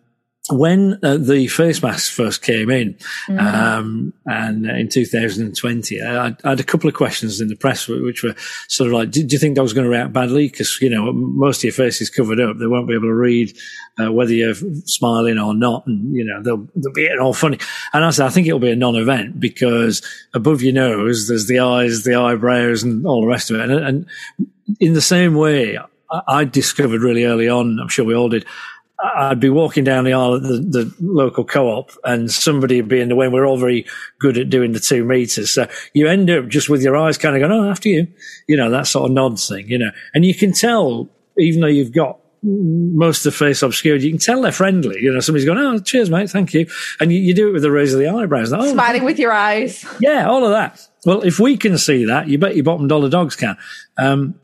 when uh, the face masks first came in, mm. um, and uh, in 2020, I, I, had a couple of questions in the press, which were sort of like, do, do you think dogs going to react badly? Because, you know, most of your face is covered up. They won't be able to read uh, whether you're smiling or not. And, you know, they'll, they'll be all funny. And I said, I think it'll be a non-event because above your nose, there's the eyes, the eyebrows and all the rest of it. And, and in the same way, I, I discovered really early on, I'm sure we all did, I'd be walking down the aisle at the, the, local co-op and somebody would be in the way. And we're all very good at doing the two meters. So you end up just with your eyes kind of going, Oh, after you, you know, that sort of nod thing, you know, and you can tell, even though you've got most of the face obscured, you can tell they're friendly. You know, somebody's going, "Oh, cheers, mate, thank you," and you, you do it with the raise of the eyebrows, oh, Smiling with your eyes. yeah, all of that. Well, if we can see that, you bet your bottom dollar dogs can. Um,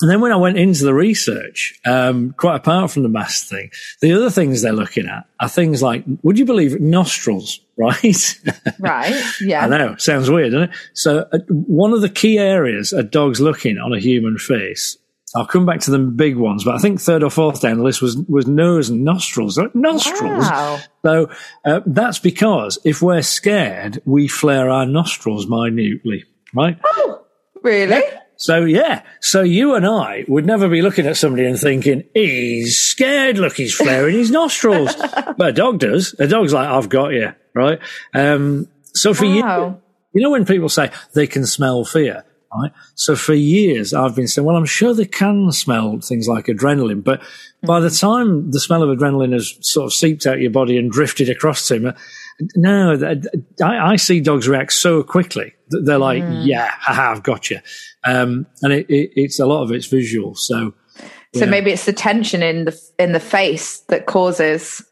and then when I went into the research, um, quite apart from the mask thing, the other things they're looking at are things like, would you believe it, nostrils, [laughs] right? Right. Yeah. I know, sounds weird, doesn't it? So uh, one of the key areas a dog's looking on a human face. I'll come back to the big ones, but I think third or fourth down the list was was nose and nostrils. Nostrils. Wow. So uh, that's because if we're scared, we flare our nostrils minutely, right? Oh, really? So yeah, so you and I would never be looking at somebody and thinking he's scared. Look, he's flaring his nostrils. [laughs] but a dog does. A dog's like, "I've got you," right? Um, so for you, Wow. you know when people say they can smell fear, right? So for years I've been saying, well, I'm sure they can smell things like adrenaline, but by the time the smell of adrenaline has sort of seeped out your body and drifted across to me, no, I, I see dogs react so quickly they're like, yeah, haha, I've got you. Um, and it, it, it's a lot of it's visual. So So Yeah. maybe it's the tension in the in the face that causes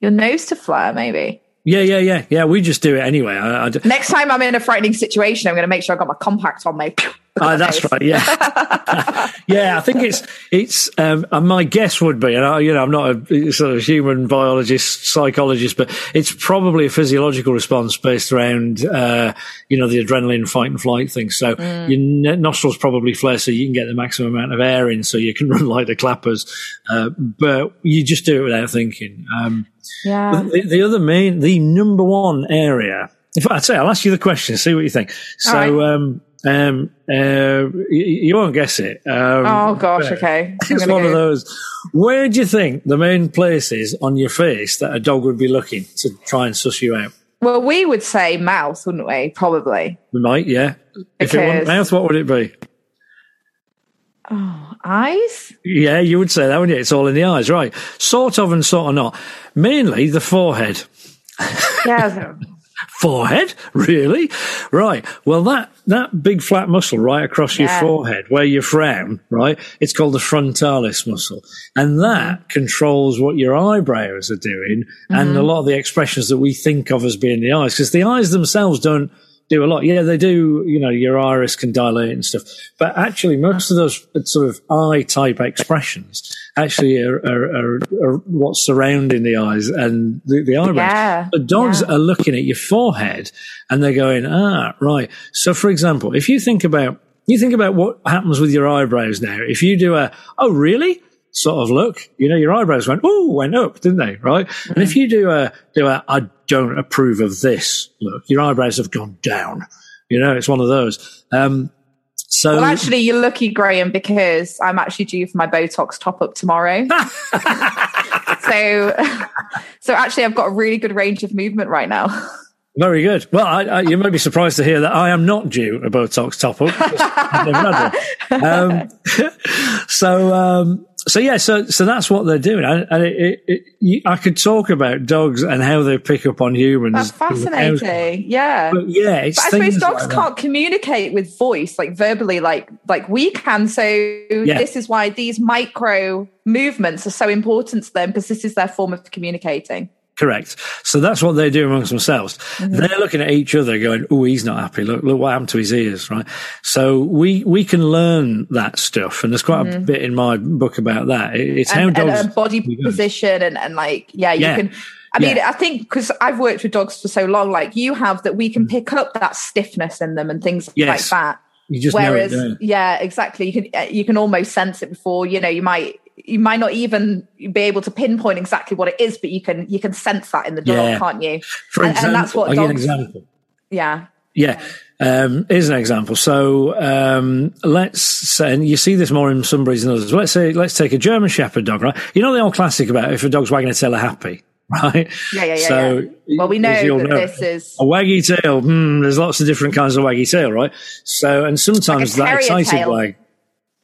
your nose to flare. Maybe yeah, yeah, yeah, yeah. We just do it anyway. I, I d- next time I'm in a frightening situation, I'm going to make sure I've got my compact on me. [laughs] Ah, that's right. Yeah, [laughs] yeah. I think it's it's. Um, and my guess would be, and I, you know, I'm not a sort of human biologist, psychologist, but it's probably a physiological response based around, uh, you know, the adrenaline fight and flight thing. So your n- nostrils probably flare, so you can get the maximum amount of air in, so you can [laughs] run like the clappers. Uh, but you just do it without thinking. Um, Yeah. the, the other main, the number one area. In fact, I'd say I'll ask you the question, see what you think. So, right. um, um, uh, you, you won't guess it. Um, Oh gosh. Okay. I'm It's one of those. Where do you think the main place is on your face that a dog would be looking to try and suss you out? Well, we would say mouth, wouldn't we? Probably. We might, yeah. If it wasn't mouth, what would it be? Oh, eyes. Yeah, you would say that, wouldn't you? It's all in the eyes, right? Sort of and sort of not. Mainly the forehead. Yeah. [laughs] Forehead? Really? Right. Well, that, that big flat muscle right across your forehead where you frown, right? It's called the frontalis muscle. And that controls what your eyebrows are doing and mm-hmm. a lot of the expressions that we think of as being the eyes. Because the eyes themselves don't do a lot. Yeah, they do, you know, your iris can dilate and stuff. But actually, most of those sort of eye type expressions actually are, are, are, are what's surrounding the eyes and the, the eyebrows. Yeah, But dogs yeah. are looking at your forehead and they're going, ah, right. So, for example, if you think about you think about what happens with your eyebrows now. If you do a, oh, really? Sort of look, you know, your eyebrows went, oh, went up, didn't they? Right. And if you do a, do a, I don't approve of this look, your eyebrows have gone down. You know, it's one of those. Um, so Well, actually, you're lucky, Graham, because I'm actually due for my Botox top up tomorrow. [laughs] so, so actually, I've got a really good range of movement right now. Very good. Well, I, I, you may be surprised to hear that I am not due a Botox top up. I've never had one. Um, [laughs] so, um, so yeah, so so that's what they're doing, and, and it, it, it, I could talk about dogs and how they pick up on humans. That's fascinating. Yeah. But yeah, it's But I suppose dogs like can't communicate with voice, like verbally, like like we can. So this is why these micro movements are so important to them because this is their form of communicating. Correct. So that's what they do amongst themselves. Mm-hmm. They're looking at each other going, Oh, he's not happy. Look, look what happened to his ears, right? So we, we can learn that stuff. And there's quite a bit in my book about that. It- It's how Mm-hmm. dogs. and body position and, and like yeah you Yeah. can i mean Yeah. i think because i've worked with dogs for so long like you have that we can pick up that stiffness in them and things like that you just whereas know it. yeah exactly you can uh, you can almost sense it before you know you might you might not even be able to pinpoint exactly what it is but you can you can sense that in the dog Yeah. can't you For and- and example, that's what I'll give you an dogs- example. yeah Yeah. Um, here's an example. So, um, let's say, and you see this more in some breeds than others. Let's say, let's take a German Shepherd dog, right? You know the old classic about if a dog's wagging a tail, they're happy, [laughs] right? yeah yeah yeah, So, yeah. well we know that know, this is a waggy tail. Hmm, there's lots of different kinds of waggy tail, right? So, and sometimes that excited tail. wag,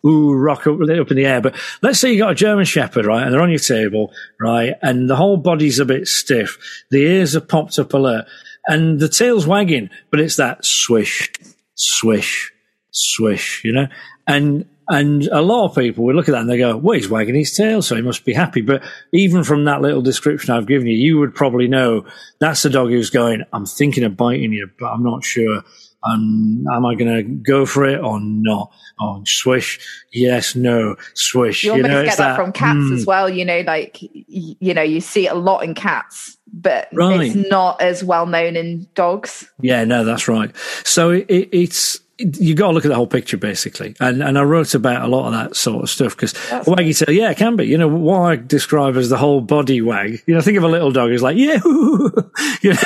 ooh, rock up, up in the air. But let's say you got a German Shepherd, right? And they're on your table, right? And the whole body's a bit stiff. The ears are popped up alert and the tail's wagging, but it's that swish, swish, swish, you know? And and a lot of people would look at that and they go, well, he's wagging his tail, so he must be happy. But even from that little description I've given you, you would probably know that's the dog who's going, I'm thinking of biting you, but I'm not sure. Um, am I going to go for it or not? Oh, swish. Yes, no, swish. You, you know, get that, that, from cats mm. as well. You know, like, you know, you see it a lot in cats, but right. it's not as well known in dogs. Yeah, no, that's right. So it, it's, you got to look at the whole picture basically, and and I wrote about a lot of that sort of stuff because waggy tail, yeah, it can be. You know what I describe as the whole body wag. You know, think of a little dog who's like, yeah, [laughs] you know,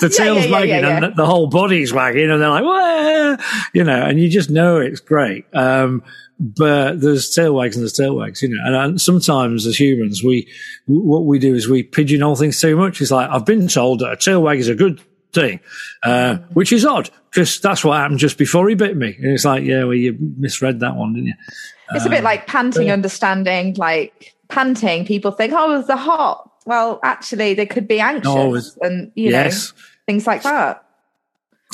the tail's yeah, yeah, wagging yeah, and the whole body's wagging, and they're like, Wah! you know, and you just know it's great. Um, but there's tail wags and there's tail wags, you know, and, and, sometimes as humans, we, what we do is we pigeonhole things too much. It's like, I've been told that a tail wag is a good thing, uh, which is odd because that's what happened just before he bit me. And it's like, yeah, well, you misread that one, didn't you? It's a bit like panting, understanding, like panting. People think, oh, the hot. Well, actually, they could be anxious oh, and, you yes. know, things like that.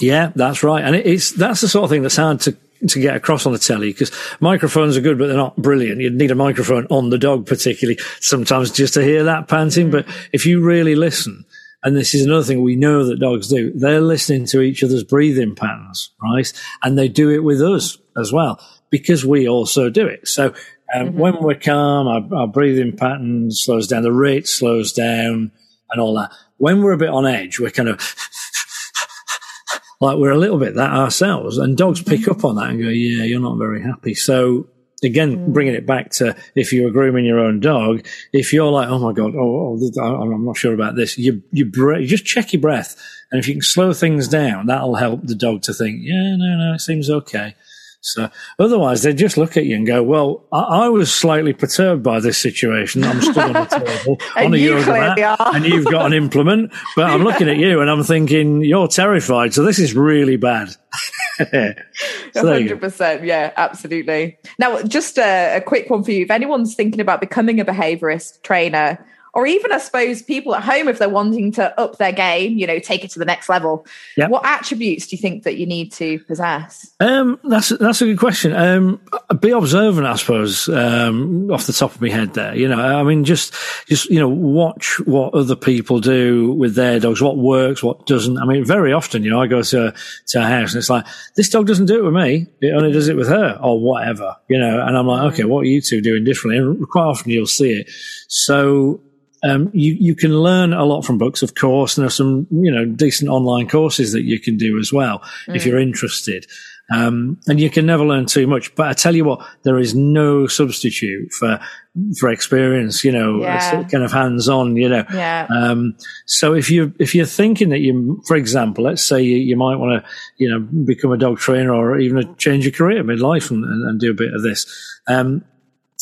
Yeah, that's right. And it's, that's the sort of thing that's hard to, to get across on the telly because microphones are good, but they're not brilliant. You'd need a microphone on the dog, particularly sometimes just to hear that panting. Mm-hmm. But if you really listen, and this is another thing we know that dogs do, they're listening to each other's breathing patterns, right? And they do it with us as well because we also do it. So um, mm-hmm. when we're calm, our, our, breathing pattern slows down, the rate slows down and all that. When we're a bit on edge, we're kind of [laughs] like we're a little bit that ourselves and dogs pick up on that and go, yeah, you're not very happy. So again, mm. bringing it back to if you're grooming your own dog, if you're like, oh my God, oh, oh I'm not sure about this, you, you, bre- you just check your breath. And if you can slow things down, that'll help the dog to think, yeah, no, no, it seems okay. So otherwise, they just look at you and go, "Well, I, I was slightly perturbed by this situation. I'm still on a table on a yoga mat, and you've got an implement, but I'm looking at you and I'm thinking you're terrified. So this is really bad." [laughs] hundred percent, yeah, absolutely. Now, just a, a quick one for you: if anyone's thinking about becoming a behaviorist trainer or even I suppose people at home if they're wanting to up their game, you know, take it to the next level. Yep. What attributes do you think that you need to possess? Um, that's that's a good question. Um, be observant, I suppose. Um, off the top of my head, there, you know, I mean, just just you know, watch what other people do with their dogs, what works, what doesn't. I mean, very often, you know, I go to to a house and it's like this dog doesn't do it with me; it only does it with her, or whatever, you know. And I'm like, okay, what are you two doing differently? And quite often you'll see it. So um, you, you can learn a lot from books, of course, and there's some, you know, decent online courses that you can do as well mm. if you're interested. Um, and you can never learn too much. But I tell you what, there is no substitute for for experience. You know, yeah. kind of hands on. You know. Yeah. Um, so if you if you're thinking that you, for example, let's say you, you might want to, you know, become a dog trainer or even change your career midlife and, and, and do a bit of this. Um,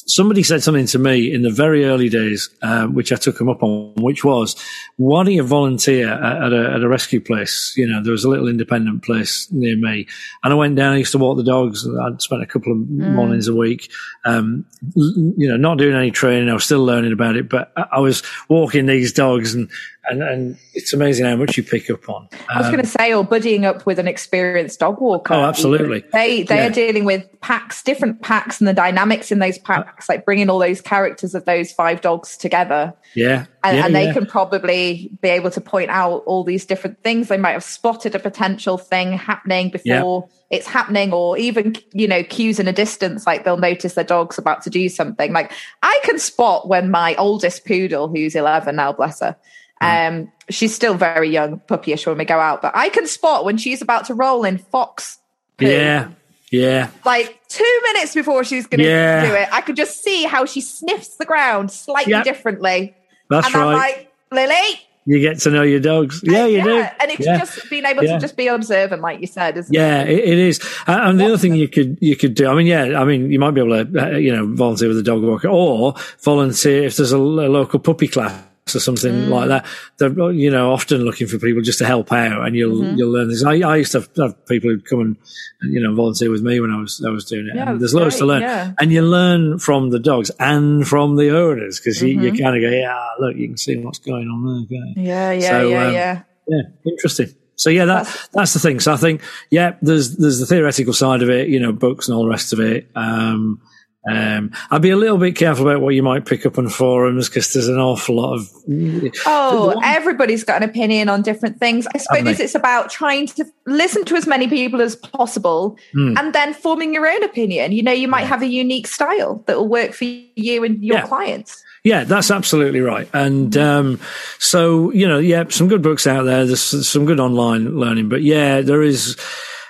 somebody said something to me in the very early days, um, which I took him up on, which was, why don't you volunteer at, at, a, at, a, rescue place? You know, there was a little independent place near me. And I went down, I used to walk the dogs. I'd spent a couple of mm. mornings a week, um, you know, not doing any training. I was still learning about it, but I was walking these dogs and and, and it's amazing how much you pick up on. Um, I was going to um, say, or buddying up with an experienced dog walker. Oh, absolutely. They they yeah. are dealing with packs, different packs, and the dynamics in those packs, like bringing all those characters of those five dogs together. Yeah, and, yeah, and they yeah. can probably be able to point out all these different things. They might have spotted a potential thing happening before it's happening, or even you know cues in a distance. Like they'll notice their dog's about to do something. Like I can spot when my oldest poodle, who's eleven now, bless her um, she's still very young, puppyish when we go out, but I can spot when she's about to roll in fox. Poo. Yeah, yeah. Like two minutes before she's going to yeah. do it, I could just see how she sniffs the ground slightly yep. differently. That's and right. I'm like, Lily, you get to know your dogs. Yeah, you yeah. do. And it's yeah. just being able yeah. to just be observant, like you said, isn't yeah, it? it is. And the other thing you could you could do, I mean, yeah, I mean, you might be able to, uh, you know, volunteer with a dog walker or volunteer if there's a, a local puppy class or something mm. like that. They're you know often looking for people just to help out, and you'll mm-hmm. you'll learn this. I, I used to have, have, people who'd come and you know volunteer with me when I was I was doing it. Yeah, there's loads to learn, yeah. and you learn from the dogs and from the owners because mm-hmm. you, you kind of go, yeah, look, you can see what's going on there. Yeah, yeah, so, yeah, um, yeah, yeah, interesting. So yeah, that that's, that's the thing. So I think yeah, there's there's the theoretical side of it, you know, books and all the rest of it. Um, um, I'd be a little bit careful about what you might pick up on forums because there's an awful lot of. Oh, everybody's got an opinion on different things. I suppose it's about trying to listen to as many people as possible mm. and then forming your own opinion. You know, you might have a unique style that will work for you and your yeah. clients. Yeah, that's absolutely right. And um, so, you know, yeah, some good books out there. There's some good online learning, but yeah, there is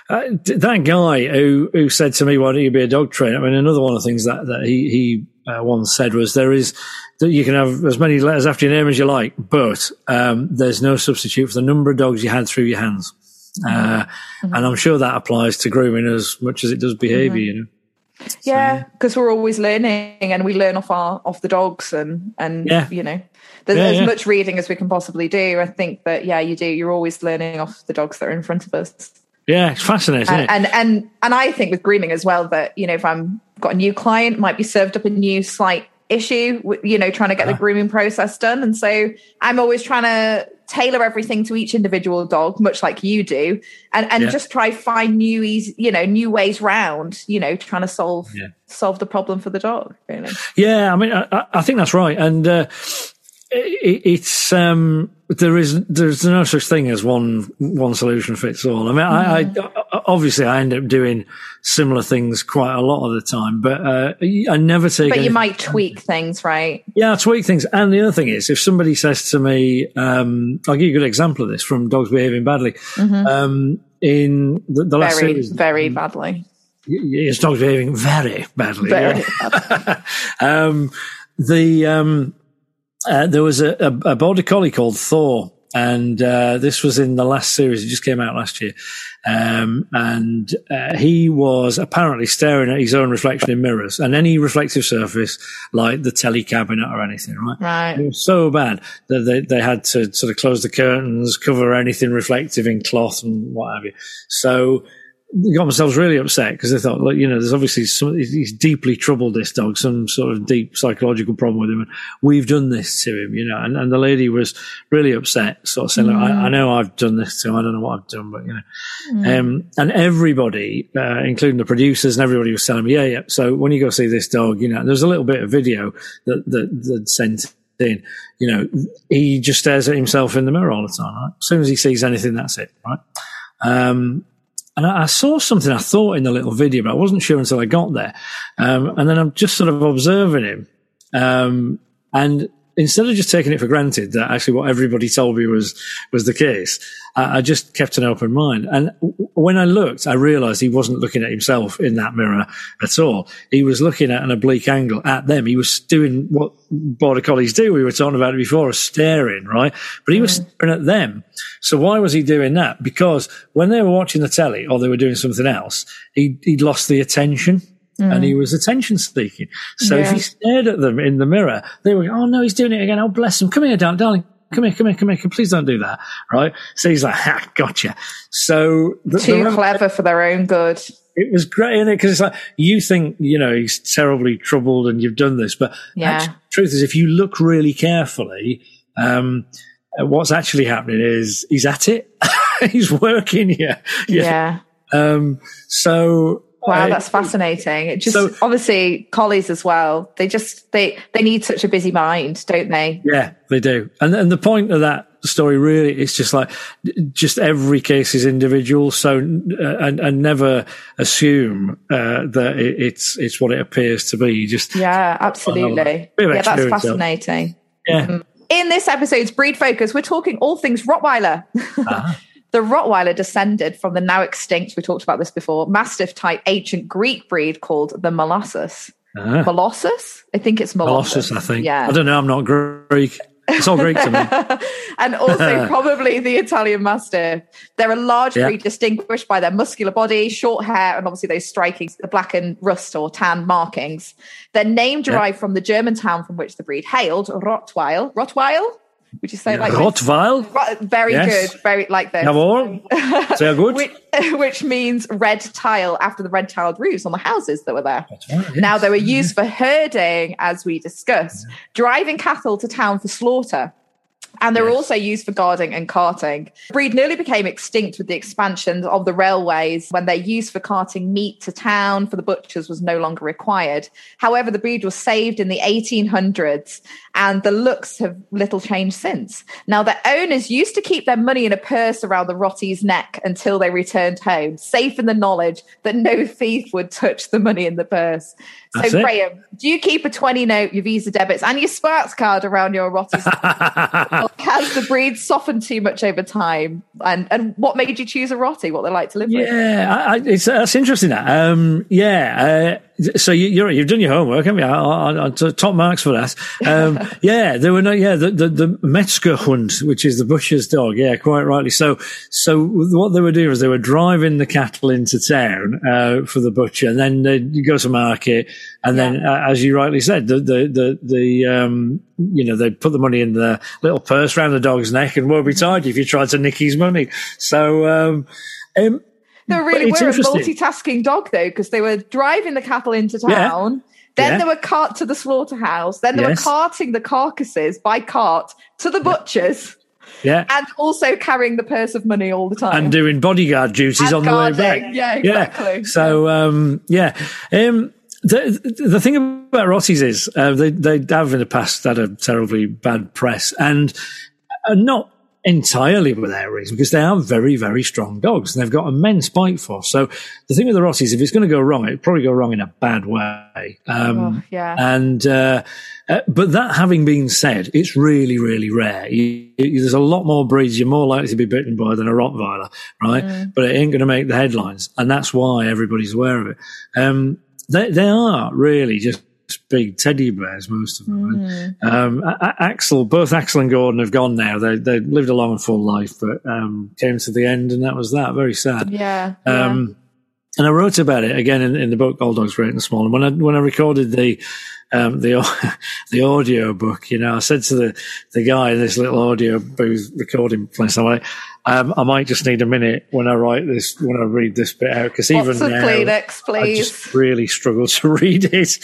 uh, that guy who who said to me, "Why don't you be a dog trainer?" I mean, another one of the things that that he he uh, once said was, "There is that you can have as many letters after your name as you like, but um, there's no substitute for the number of dogs you had through your hands." Uh, mm-hmm. And I'm sure that applies to grooming as much as it does behavior. Mm-hmm. You know. Yeah, because so, we're always learning, and we learn off our off the dogs, and and yeah. you know, there's yeah, as yeah. much reading as we can possibly do. I think that yeah, you do. You're always learning off the dogs that are in front of us. Yeah, it's fascinating. And, and, and and I think with grooming as well that you know if I'm got a new client might be served up a new slight issue, you know, trying to get the uh-huh. grooming process done, and so I'm always trying to tailor everything to each individual dog, much like you do, and and yeah. just try find new easy, you know, new ways round, you know, trying to solve yeah. solve the problem for the dog. Really. Yeah, I mean, I, I think that's right, and. Uh, it, it's um, there is there's no such thing as one one solution fits all. I mean, I, I, mm-hmm. obviously I end up doing similar things quite a lot of the time, but uh, I never take. But you might tweak things, right? Yeah, tweak things. And the other thing is, if somebody says to me, um, I'll give you a good example of this from dogs behaving badly. Mm-hmm. Um, in the, the last very, series, very badly. His dog's behaving very badly. Very [laughs] yeah. um, the um, uh, there was a, a, a, border collie called Thor, and uh, this was in the last series. It just came out last year, um, and uh, he was apparently staring at his own reflection in mirrors and any reflective surface, like the telly cabinet or anything. Right, right. It was so bad that they they had to sort of close the curtains, cover anything reflective in cloth and what have you. So got themselves really upset because they thought, like, you know, there's obviously some, he's deeply troubled this dog, some sort of deep psychological problem with him. And we've done this to him, you know, and, and the lady was really upset, sort of saying, mm. I, I, know I've done this to him. I don't know what I've done, but, you know, mm. um, and everybody, uh, including the producers and everybody was telling me, yeah, yeah. So when you go see this dog, you know, there's a little bit of video that, that, that sent in, you know, he just stares at himself in the mirror all the time, right? As soon as he sees anything, that's it, right? Um, and I, I, saw something I thought in the little video, but I wasn't sure until I got there. Um, and then I'm just sort of observing him. Um, and instead of just taking it for granted that actually what everybody told me was was the case, I, I just kept an open mind. And w- when I looked, I realised he wasn't looking at himself in that mirror at all. He was looking at an oblique angle at them. He was doing what border collies do. We were talking about it before, staring, right? But he was mm. staring at them. So why was he doing that? Because when they were watching the telly or they were doing something else, he, he'd lost the attention Mm. and he mm. was attention seeking. So yeah. if he stared at them in the mirror, they were, oh no, he's doing it again. Oh bless him. Come here, darling, darling. Come here, come here, come here. Please don't do that. Right. So he's like, ha, gotcha. So the, too the, clever for their own good. It was great, isn't it? Because it's like, you think, you know, he's terribly troubled and you've done this, but yeah. actually, truth is, if you look really carefully, um, what's actually happening is he's at it. [laughs] he's working. Yeah. [laughs] Yeah. yeah. Um, so Wow, that's fascinating. It just so, obviously collies as well. They just they they need such a busy mind, don't they? Yeah, they do. And and the point of that story really is just like just every case is individual. So uh, and and never assume uh, that it, it's it's what it appears to be. just yeah, absolutely. Yeah, that's fascinating. Yeah. Mm-hmm. In this episode's breed focus, we're talking all things Rottweiler. [laughs] Uh-huh. The Rottweiler descended from the now extinct, we talked about this before, Mastiff type ancient Greek breed called the Molossus. Uh-huh. Molossus? I think it's Molossus. Molossus, I think. Yeah. I don't know. I'm not Greek. It's all Greek to me. [laughs] and also [laughs] probably the Italian Mastiff. They're a large yeah. breed distinguished by their muscular body, short hair, and obviously those striking the black and rust or tan markings. Their name derived yeah. from the German town from which the breed hailed, Rottweil. Rottweil? Would you say like Rottweil? Very yes. good. Very like this. Jawohl. Sehr gut. which, [laughs] which, means red tile after the red tiled roofs on the houses that were there. Right, yes. Now they were used for herding, as we discussed, driving cattle to town for slaughter. And they're yes. also used for guarding and carting. The breed nearly became extinct with the expansion of the railways when their use for carting meat to town for the butchers was no longer required. However, the breed was saved in the 1800s and the looks have little changed since. Now, the owners used to keep their money in a purse around the Rottie's neck until they returned home, safe in the knowledge that no thief would touch the money in the purse. So, That's Graham, it. do you keep a 20 note, your Visa debits, and your Sparks card around your Rottie's? [laughs] has the breed softened too much over time? And and what made you choose a Rottie? What they like to live yeah, with? Yeah, it's that's interesting. That um, yeah. Uh, so you, are you've done your homework, haven't you? I, I, I, top marks for that. Um, [laughs] yeah, there were no, yeah, the, the, the Metzgerhund, which is the butcher's dog. Yeah, quite rightly. So, so what they were doing is they were driving the cattle into town, uh, for the butcher and then they'd go to market. And yeah. then, uh, as you rightly said, the, the, the, the, um, you know, they put the money in the little purse around the dog's neck and woe betide you if you tried to nick his money. So, um, um they really were a multitasking dog though, because they were driving the cattle into town. Yeah. Then yeah. they were cart to the slaughterhouse. Then they yes. were carting the carcasses by cart to the butchers. Yeah. And also carrying the purse of money all the time. And doing bodyguard duties and on guarding. the way back. Yeah, exactly. Yeah. So, um, yeah. Um, the, the thing about Rotties is uh, they, they have in the past had a terribly bad press and uh, not entirely without reason because they are very, very strong dogs and they've got immense bite force. So the thing with the Rotties, if it's going to go wrong, it probably go wrong in a bad way. Um, oh, yeah. And, uh, uh, but that having been said, it's really, really rare. You, you, there's a lot more breeds you're more likely to be bitten by than a Rottweiler, right? Mm. But it ain't going to make the headlines. And that's why everybody's aware of it. Um, they, they are really just big teddy bears, most of them. Mm. Um, Axel, both Axel and Gordon have gone now. They they lived a long and full life, but um, came to the end, and that was that. Very sad. Yeah. Um, yeah. And I wrote about it again in, in the book Old Dogs Great and Small. And when I when I recorded the um, the [laughs] the audio book, you know, I said to the the guy in this little audio booth recording place, I'm like, um, I might just need a minute when I write this, when I read this bit out, because even now, Kleenex, please? I just really struggle [laughs] to read it.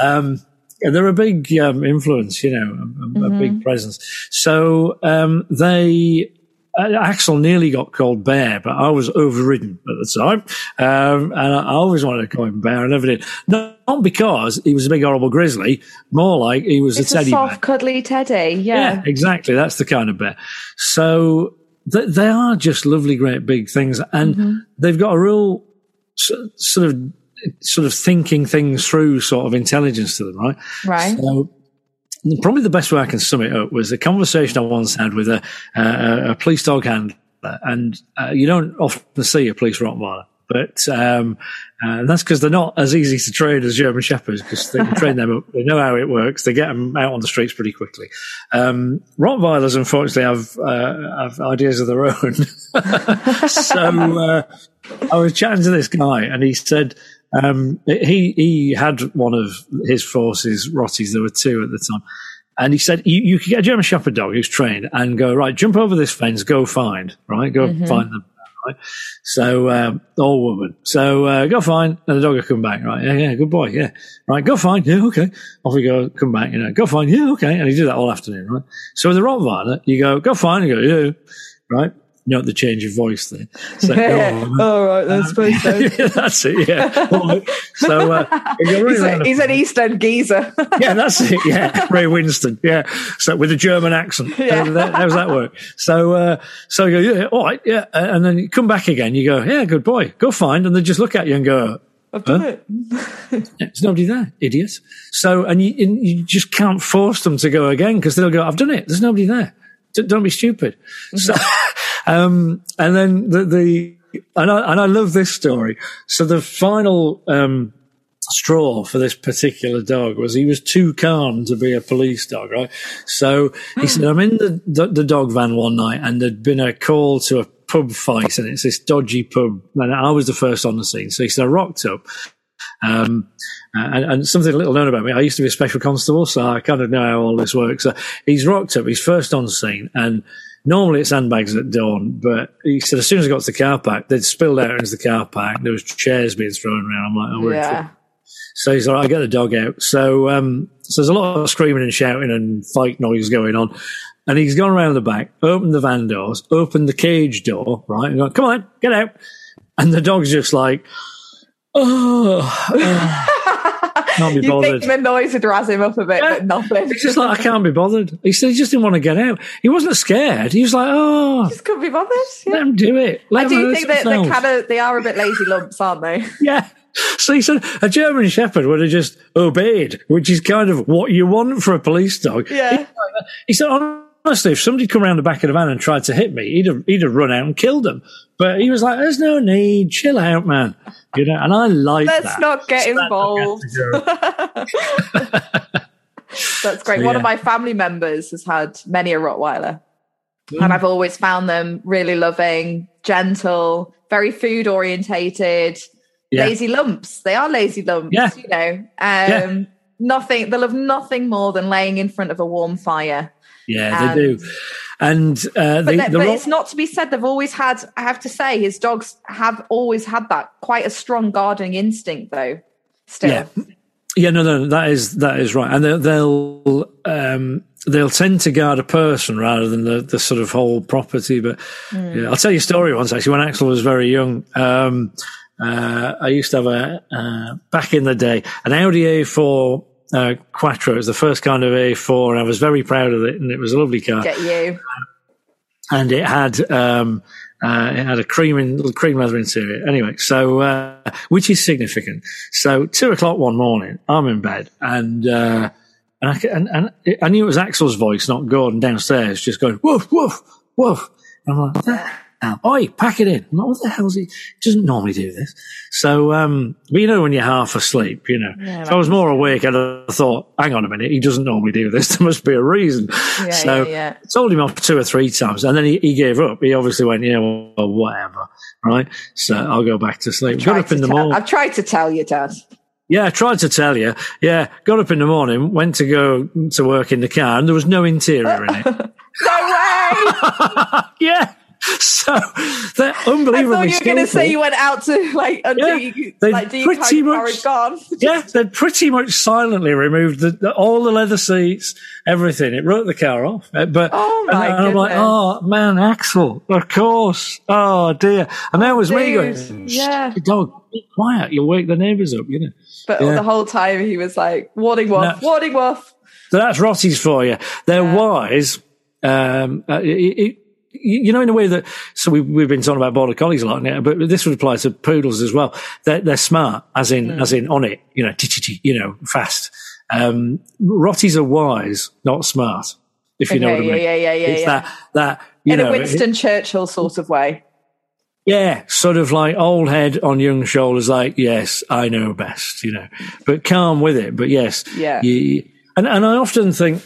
Um, and they're a big um, influence, you know, a, a mm-hmm. big presence. So um, they uh, Axel nearly got called Bear, but I was overridden at the time. Um, and I, I, always wanted to call him Bear. I never did. Not, not because he was a big, horrible grizzly, more like he was it's a teddy a soft, bear. cuddly teddy. Yeah. yeah. exactly. That's the kind of bear. So they, they are just lovely, great big things, and mm-hmm. they've got a real sort of sort of thinking things through sort of intelligence to them, right? Right. So, probably the best way I can sum it up was a conversation I once had with a, a, a police dog handler, and uh, you don't often see a police Rottweiler. But um, uh, that's because they're not as easy to train as German Shepherds because they can train them up. They know how it works. They get them out on the streets pretty quickly. Um, Rottweilers, unfortunately, have, uh, have ideas of their own. [laughs] so uh, I was chatting to this guy, and he said um, he he had one of his forces, Rotties. There were two at the time. And he said, you, you could get a German Shepherd dog who's trained and go, right, jump over this fence, go find, right? Go mm-hmm. find them right? So, um, all woman. So, uh, go fine. And the dog will come back, right? Yeah, yeah, good boy. Yeah. Right. Go fine. Yeah. Okay. Off we go. Come back, you know, go fine. Yeah. Okay. And he did that all afternoon, right? So with the Rottweiler, you go, go fine. You go, yeah. Right note the change of voice there. So, [laughs] oh, All right, that's supposed to. that's it. Yeah. So uh, he's, [laughs] a, he's an East End geezer. yeah, that's it. Yeah, Ray Winstone. Yeah. So with a German accent. Yeah. How, does that work? So uh, so you go, yeah, all right, yeah, and then you come back again. You go, yeah, good boy, go find, and they just look at you and go. I've done huh? it. [laughs] yeah, there's nobody there, idiot. So, and you, and you just can't force them to go again because they'll go, I've done it. There's nobody there. Don't be stupid. Mm-hmm. So, [laughs] um, and then the, the and I, and I love this story. So the final um, straw for this particular dog was he was too calm to be a police dog, right? So he said, I'm in the, the, the dog van one night and there'd been a call to a pub fight and it's this dodgy pub. And I was the first on the scene. So he said, I rocked up. Um, Uh, and, and, something a little known about me, I used to be a special constable, so I kind of know how all this works. So he's rocked up, he's first on scene, and Normally it's sandbags at dawn, but he said as soon as I got to the car park, they'd spilled out into the car park. There was chairs being thrown around. I'm like, oh, we're yeah. So he's like, I get the dog out. So, um, so there's a lot of screaming and shouting and fight noise going on. And he's gone around the back, opened the van doors, opened the cage door, right? And gone, come on, get out. And the dog's just like, oh, oh can't be [laughs] you bothered. think the noise would razz him up a bit, Yeah. but nothing. He's just like, I can't be bothered. He said he just didn't want to get out. He wasn't scared. He was like, oh, just couldn't be bothered. Yeah. let him do it. Let I do think that they themselves." kind of they are a bit lazy lumps, aren't they? [laughs] Yeah. So he said a German Shepherd would have just obeyed, which is kind of what you want for a police dog. Yeah. He said, honestly, if somebody'd come around the back of the van and tried to hit me, he'd have, he'd have run out and killed them. But he was like, there's no need. Chill out, man. You know, and I like that. Let's that. not get up, involved. [laughs] That's great. So, One of my family members has had many a Rottweiler, Mm. and I've always found them really loving, gentle, very food orientated, Yeah. lazy lumps. They are lazy lumps, Yeah. you know. Um, Nothing. They love nothing more than laying in front of a warm fire. Yeah, they do. And uh, But, the, that- the but Rot- it's not to be said. They've always had. I have to say, his dogs have always had that quite a strong guarding instinct, though. Still, Yeah. Yeah, no, no, that is that is right, and they'll they'll, um, they'll tend to guard a person rather than the, the sort of whole property. But yeah, I'll tell you a story once actually. When Axel was very young, um, uh, I used to have a uh, back in the day an Audi A4 uh, Quattro. It was the first kind of A4, and I was very proud of it, and it was a lovely car get you. and it had um, uh, it had a cream in, cream leather interior. Anyway, so uh, which is significant. So two o'clock one morning, I'm in bed, and uh, and, I, and and I knew it was Axel's voice, not Gordon downstairs, just going woof woof woof. And I'm like, "Ah, ah, oi, pack it in. Like, what the hell's he? He doesn't normally do this. So, um, but you know when you're half asleep, you know. Yeah, if I was more awake, I'd have thought, hang on a minute, he doesn't normally do this. [laughs] There must be a reason. Yeah, so yeah, yeah. told him off two or three times, and then he, he gave up. He obviously went, yeah, well, whatever, right? So I'll go back to sleep. Got up in the tell- morning. I've tried to tell you, Dad. Yeah, I tried to tell you. Yeah, got up in the morning, went to go to work in the car, and there was no interior in it. [laughs] No way! [laughs] yeah. [laughs] So they're unbelievably. I thought you were going to say you went out to like undo, [laughs] Yeah, they like pretty much- gone? yeah, they'd pretty much silently removed the, the, all the leather seats, everything. It wrote the car off. Uh, But Oh, my and, and I'm like, oh man, Axel, of course. Oh dear. And there was me dude, going, yeah. "Shh, dog, be quiet. You'll wake the neighbours up, you know. But Yeah. the whole time he was like, warning wolf, No. warning wolf. So that's Rotties for you. They're Yeah. wise. Um, uh, it, it, you know, in a way that, so we, we've been talking about border collies a lot now, but this would apply to poodles as well. They're, they're smart, as in, Mm. as in on it, you know, you know, fast. Um, Rotties are wise, not smart, if you know what I mean. yeah, yeah, yeah, It's yeah. that, that, you In know, a Winston Churchill sort of way. yeah, sort of like old head on young shoulders, like, yes, I know best, you know, but calm with it. But yes, Yeah. you, and, and I often think,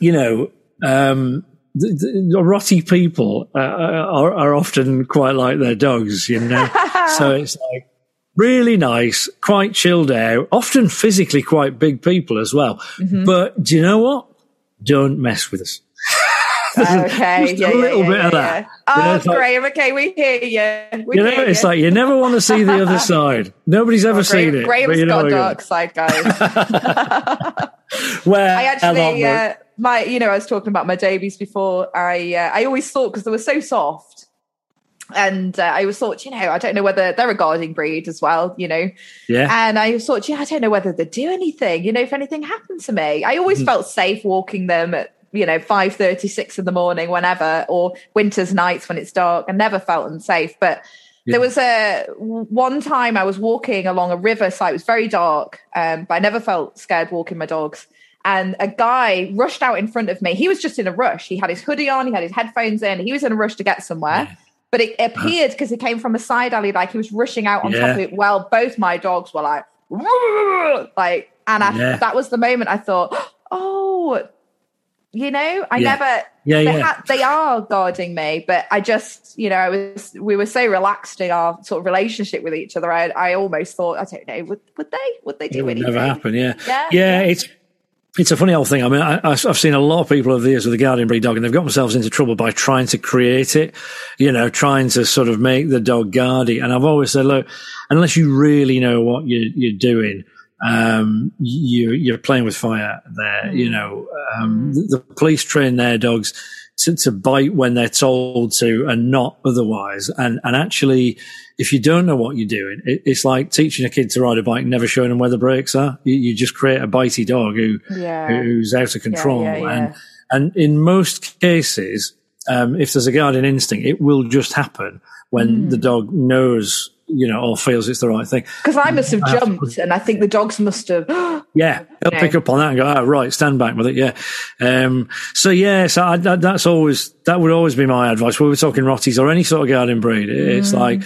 you know, um, the, the, the rotty people uh, are, are often quite like their dogs, you know. [laughs] so it's like really nice, quite chilled out, often physically quite big people as well. Mm-hmm. But do you know what? Don't mess with us. Okay, Just yeah, a little yeah, bit yeah, of that. You Oh, know, it's like- Graham, okay, we hear you. We You know, it's you. like you never want to see the other [laughs] side. Nobody's ever Oh, seen Graham, it. Graham's but you know got a dark side, guys. [laughs] [laughs] Where I actually, uh, my, you know, I was talking about my Davies before. I, uh, I always thought because they were so soft, and uh, I always thought, you know, I don't know whether they're a guarding breed as well, you know. yeah, And I thought, yeah, I don't know whether they do anything. You know, if anything happened to me, I always Mm-hmm. felt safe walking them at you know five thirty, six in the morning, whenever, or winters nights when it's dark. I never felt unsafe, but. There was a one time I was walking along a river side. It was very dark, um, but I never felt scared walking my dogs. And a guy rushed out in front of me. He was just in a rush. He had his hoodie on, he had his headphones in. He was in a rush to get somewhere. But it appeared because he came from a side alley, like he was rushing out on Yeah. top of it. Well, both my dogs were like, [laughs] like, and I, Yeah. that was the moment I thought, [gasps] oh, you know, I Yeah. never. Yeah, they, yeah. ha- they are guarding me, but I just, you know, I was. We were so relaxed in our sort of relationship with each other. I, I almost thought, I don't know, would would they? Would they do it would anything? never happen. Yeah, Yeah, yeah. It's it's a funny old thing. I mean, I, I've seen a lot of people over the years with the Guardian breed dog, and they've got themselves into trouble by trying to create it. You know, trying to sort of make the dog guardy. And I've always said, look, unless you really know what you, you're doing, um, you, you're playing with fire there. You know, um, the, the police train their dogs to, to bite when they're told to and not otherwise. And, and actually, if you don't know what you're doing, it, it's like teaching a kid to ride a bike, never showing them where the brakes are. You, you just create a bitey dog who, Yeah. who's out of control. yeah, yeah. And, and in most cases, um, if there's a guardian instinct, it will just happen when Hmm. the dog knows, you know, or feels it's the right thing. Because I must have I have to jumped, and I think the dogs must have. [gasps] Yeah, they'll pick up on that and go, oh, right, stand back with it. Yeah. Um, so yeah, so I, that, that's always, that would always be my advice. When we're talking Rotties or any sort of guardian breed, it's Mm. like,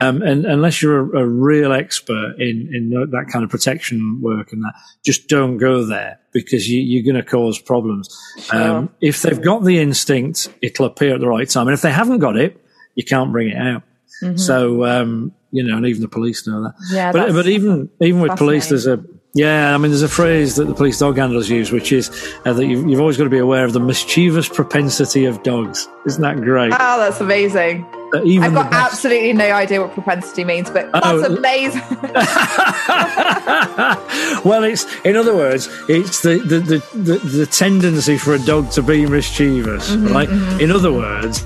um, and unless you're a, a real expert in, in that kind of protection work and that, just don't go there because you, you're going to cause problems. Um, if they've got the instinct, it'll appear at the right time. And if they haven't got it, you can't bring it out. So, um, you know, and even the police know that. Mm-hmm. Yeah, but, but even, even with police, there's a, yeah, I mean, there's a phrase that the police dog handlers use, which is uh, that you've, you've always got to be aware of the mischievous propensity of dogs. Isn't that great? Oh, that's amazing. I've got best- absolutely no idea what propensity means, but that's Oh, amazing. [laughs] [laughs] well, it's in other words, it's the the, the, the, the tendency for a dog to be mischievous, Mm-hmm, right? In other words,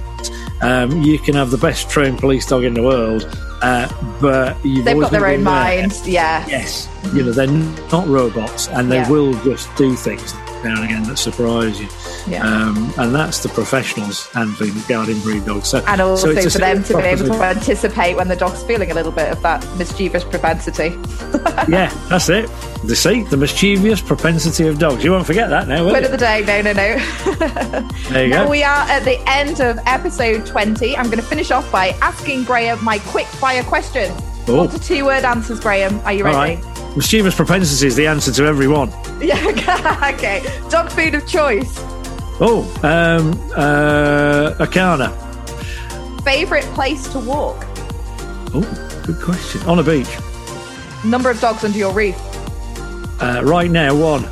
um, you can have the best trained police dog in the world, uh, but you've They've got their own minds. Yeah. Yes, you know they're not robots, and they Yeah. will just do things now and again that surprise you. Yeah. Um, and that's the professionals handling guardian breed dogs. So, And also so for them to be able to anticipate when the dog's feeling a little bit of that mischievous propensity. [laughs] yeah, that's it. The see the mischievous propensity of dogs. You won't forget that now, will Word of the day, no, no, no. There you [laughs] Now go. we are at the end of episode 20. I'm going to finish off by asking Graeme my quick fire question. Oh. One to two word answers, Graeme. Are you All ready? right. Mischievous propensity is the answer to every one. [laughs] Yeah, [laughs] okay. Dog food of choice. Oh, um, uh, Acana. Favorite place to walk. Oh, good question. On a beach. Number of dogs under your roof. Uh, right now, one.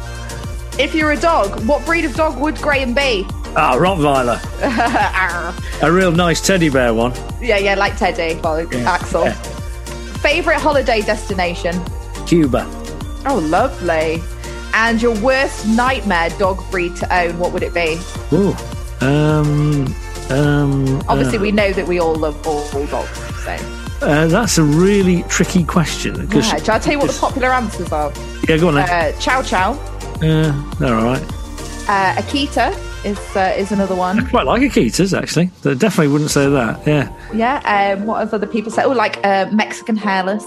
If you're a dog, what breed of dog would Graeme be? Ah, Rottweiler. [laughs] A real nice teddy bear one. yeah, yeah, like Teddy. Well, Axel. yeah. Favorite holiday destination. Cuba. Oh, lovely. And your worst nightmare dog breed to own, what would it be? Oh, um, um, Obviously, uh, we know that we all love all, all dogs. So, uh, that's a really tricky question. 'cause- yeah. Shall I tell you what the popular answers are? yeah, go on then. Uh, Chow Chow, Yeah, they're all right. uh, Akita is uh, is another one. Quite like Akitas, actually. They definitely wouldn't say that. Yeah. Yeah. Um, what have other people said? Oh, like uh, Mexican hairless.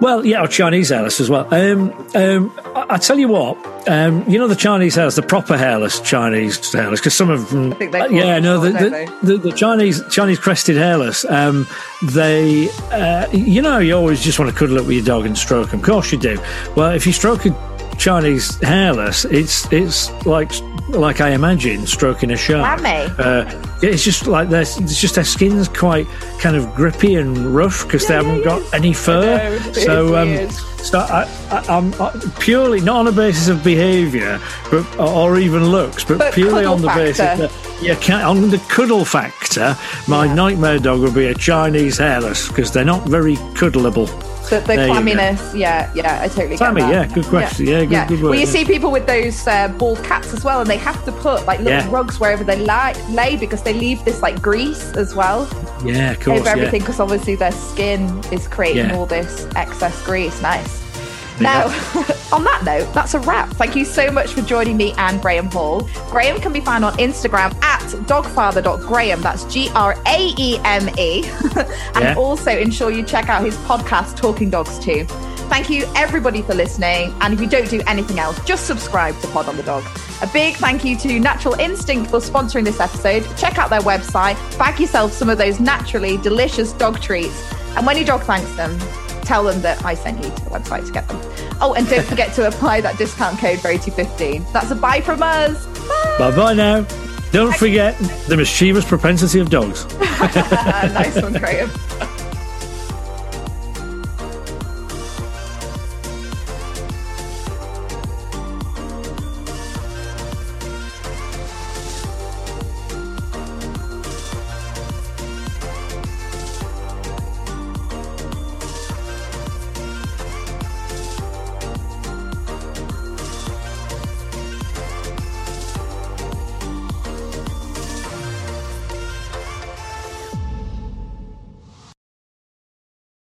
Well, yeah, or Chinese hairless as well. Um, um, I, I tell you what, um, you know the Chinese hairless, the proper hairless Chinese hairless, because some of them, think they uh, yeah, no, the, the, the, the Chinese Chinese crested hairless, um, they, uh, you know, you always just want to cuddle up with your dog and stroke them. Of course you do. Well, if you stroke a Chinese hairless, it's it's like like I imagine stroking a shark. Uh, it's just like their, it's just their skin's quite kind of grippy and rough because they haven't yeah, got yeah. any fur. Know, so, um, so I, I, I'm I, purely not on a basis of behaviour, but or even looks, but, But purely on the basis factor. that you can on the cuddle factor. My Yeah. nightmare dog would be a Chinese hairless because they're not very cuddleable. The, the clamminess, yeah, yeah, I totally Clammy, get that. yeah, good question. Yeah, good- good word, Well, you yeah. see people with those uh, bald caps as well, and they have to put like little Yeah. rugs wherever they lie, lay because they leave this like grease as well Yeah, of course. over everything because obviously their skin is creating Yeah. all this excess grease. Nice. Now, [laughs] on that note, that's a wrap. Thank you so much for joining me and Graeme Hall. Graeme can be found on Instagram at dogfather.graham. That's G R A E M E. [laughs] And Yeah. also ensure you check out his podcast, Talking Dogs too. Thank you, everybody, for listening. And if you don't do anything else, just subscribe to Pod on the Dog. A big thank you to Natural Instinct for sponsoring this episode. Check out their website, bag yourself some of those naturally delicious dog treats. And when your dog thanks them, tell them that I sent you to the website to get them. Oh, and don't forget to apply that discount code ROTY15. That's a bye from us. Bye. Bye bye now. Don't forget the mischievous propensity of dogs. [laughs] nice one, Graeme. [laughs]